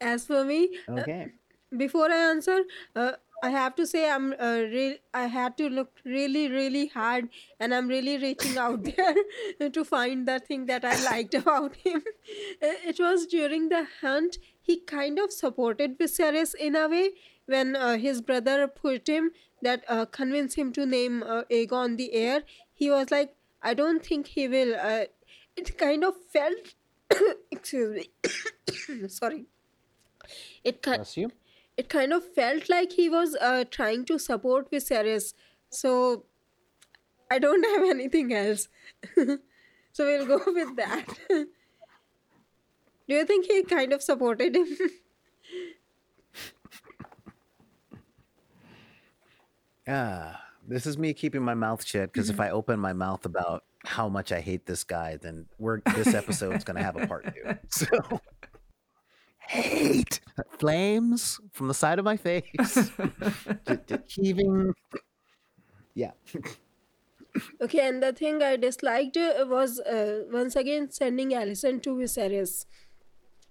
As for me, Okay. before I answer, uh, I have to say I'm uh, real. I had to look really, really hard, and I'm really reaching out there to find the thing that I liked about him. Uh, It was during the hunt. He kind of supported Viserys in a way when uh, his brother put him that uh, convinced him to name uh, Aegon the heir. He was like, I don't think he will. Uh, it kind of felt. excuse me. Sorry. It kind it kind of felt like he was uh, trying to support Viserys. So I don't have anything else. so we'll go with that. Do you think he kind of supported him? Ah, this is me keeping my mouth shut because if I open my mouth about how much I hate this guy, then we're this episode's gonna have a part two. So hate flames from the side of my face, just, just heaving. Yeah, okay, and the thing I disliked uh, was uh, once again sending Alicent to Viserys.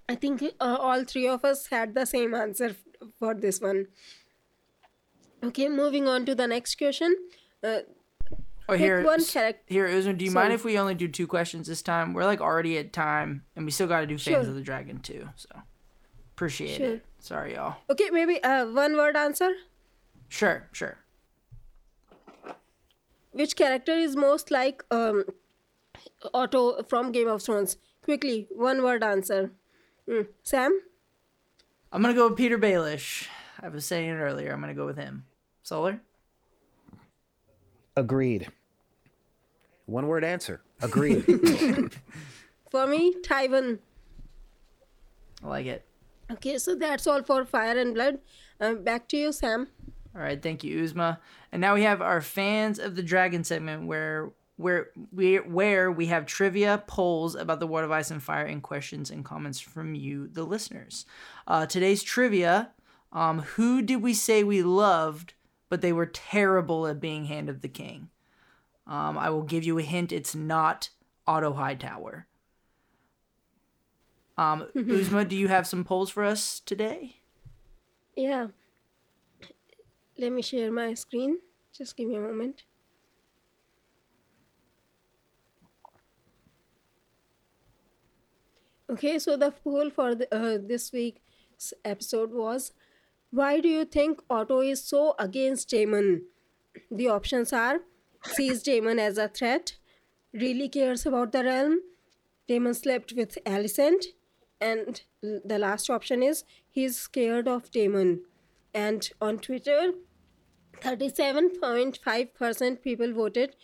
I think uh, all three of us had the same answer for this one. Okay, moving on to the next question. Uh, Oh, Pick here, one s- charac- here, Uzma, do you mind if we only do two questions this time? We're like already at time, and we still got to do Fans Sure. of the Dragon too. So appreciate Sure. it. Sorry, y'all. okay, maybe uh, one word answer. Sure, sure. Which character is most like um, Otto from Game of Thrones? Quickly, one word answer. Mm. Sam? I'm gonna go with Petyr Baelish. I was saying it earlier. I'm gonna go with him. Solar. agreed. One word answer. Agreed. For me, Tywin. I like it. Okay, so that's all for Fire and Blood. Uh, back to you, Sam. All right, thank you, Uzma. And now we have our fans of the dragon segment, where where we where we have trivia, polls about the World of Ice and Fire, and questions and comments from you, the listeners. Uh, today's trivia: um, Who did we say we loved, but they were terrible at being Hand of the King? Um, I will give you a hint: it's not Otto Hightower. Um, Uzma, do you have some polls for us today? Yeah. Let me share my screen. Just give me a moment. Okay, so the poll for the, uh, this week's episode was Why do you think Otto is so against Daemon? The options are sees Daemon as a threat, really cares about the realm, Daemon slept with Alicent, and the last option is he's scared of Daemon. And on Twitter, 37.5% people voted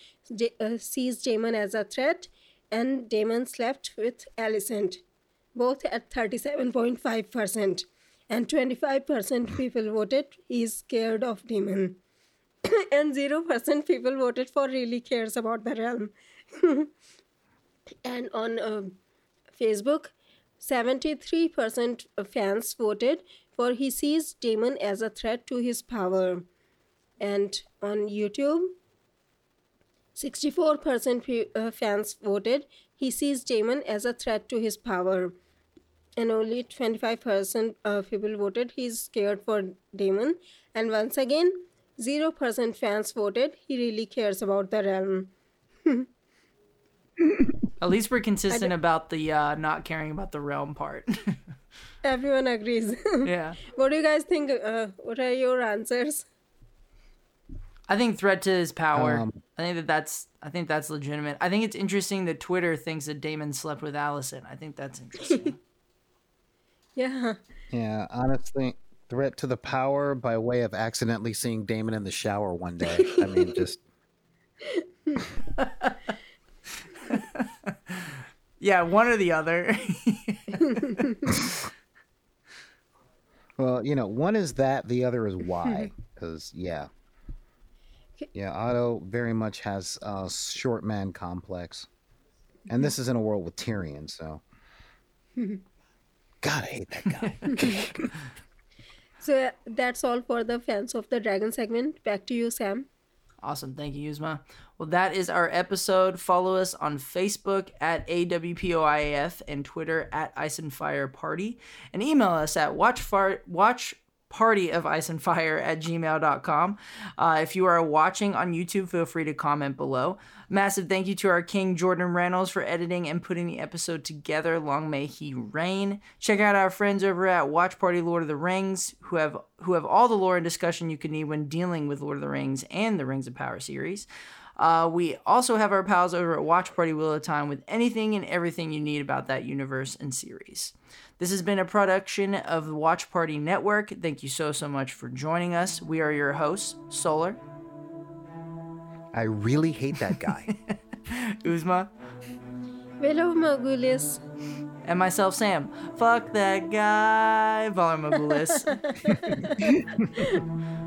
uh, sees Daemon as a threat, and Daemon slept with Alicent, both at 37.5%. And 25% people voted he's scared of Daemon. and 0% people voted for really cares about the realm. and on um Facebook, 73% of fans voted for he sees Daemon as a threat to his power. And on YouTube, 64% pe- uh, fans voted he sees Daemon as a threat to his power. And only 25% of people voted he's scared for Daemon. And once again, 0% fans voted he really cares about the realm. At least we're consistent about the uh, not caring about the realm part. Everyone agrees. Yeah. what do you guys think? Uh, what are your answers? I think threat to his power. Um, I think that that's I think that's legitimate. I think it's interesting that Twitter thinks that Daemon slept with Alicent. I think that's interesting. Yeah. Yeah, honestly, threat to the power by way of accidentally seeing Daemon in the shower one day. I mean, just yeah, one or the other. well, you know, one is that, the other is why. Because yeah, yeah, Otto very much has a short man complex, and this is in a world with Tyrion, so. God, I hate that guy. So that's all for the fans of the dragon segment. Back to you, Sam. Awesome. Thank you, Uzma. Well, that is our episode. Follow us on Facebook at AWPOIAF and Twitter at Ice and Fire Party. And email us at watch party of ice and fire at gmail.com uh, if you are watching on youtube feel free to comment below. Massive thank you to our king Jordan Rannells for editing and putting the episode together. Long may he reign. Check out our friends over at watch party lord of the rings who have who have all the lore and discussion you can need when dealing with lord of the rings and the rings of power series uh, we also have our pals over at Watch Party Wheel of Time with anything and everything you need about that universe and series. This has been a production of the Watch Party Network. Thank you so, so much for joining us. We are your hosts, Solar, I really hate that guy. Uzma, Valar Morghulis. and myself, Sam. Fuck that guy, Valar Morghulis.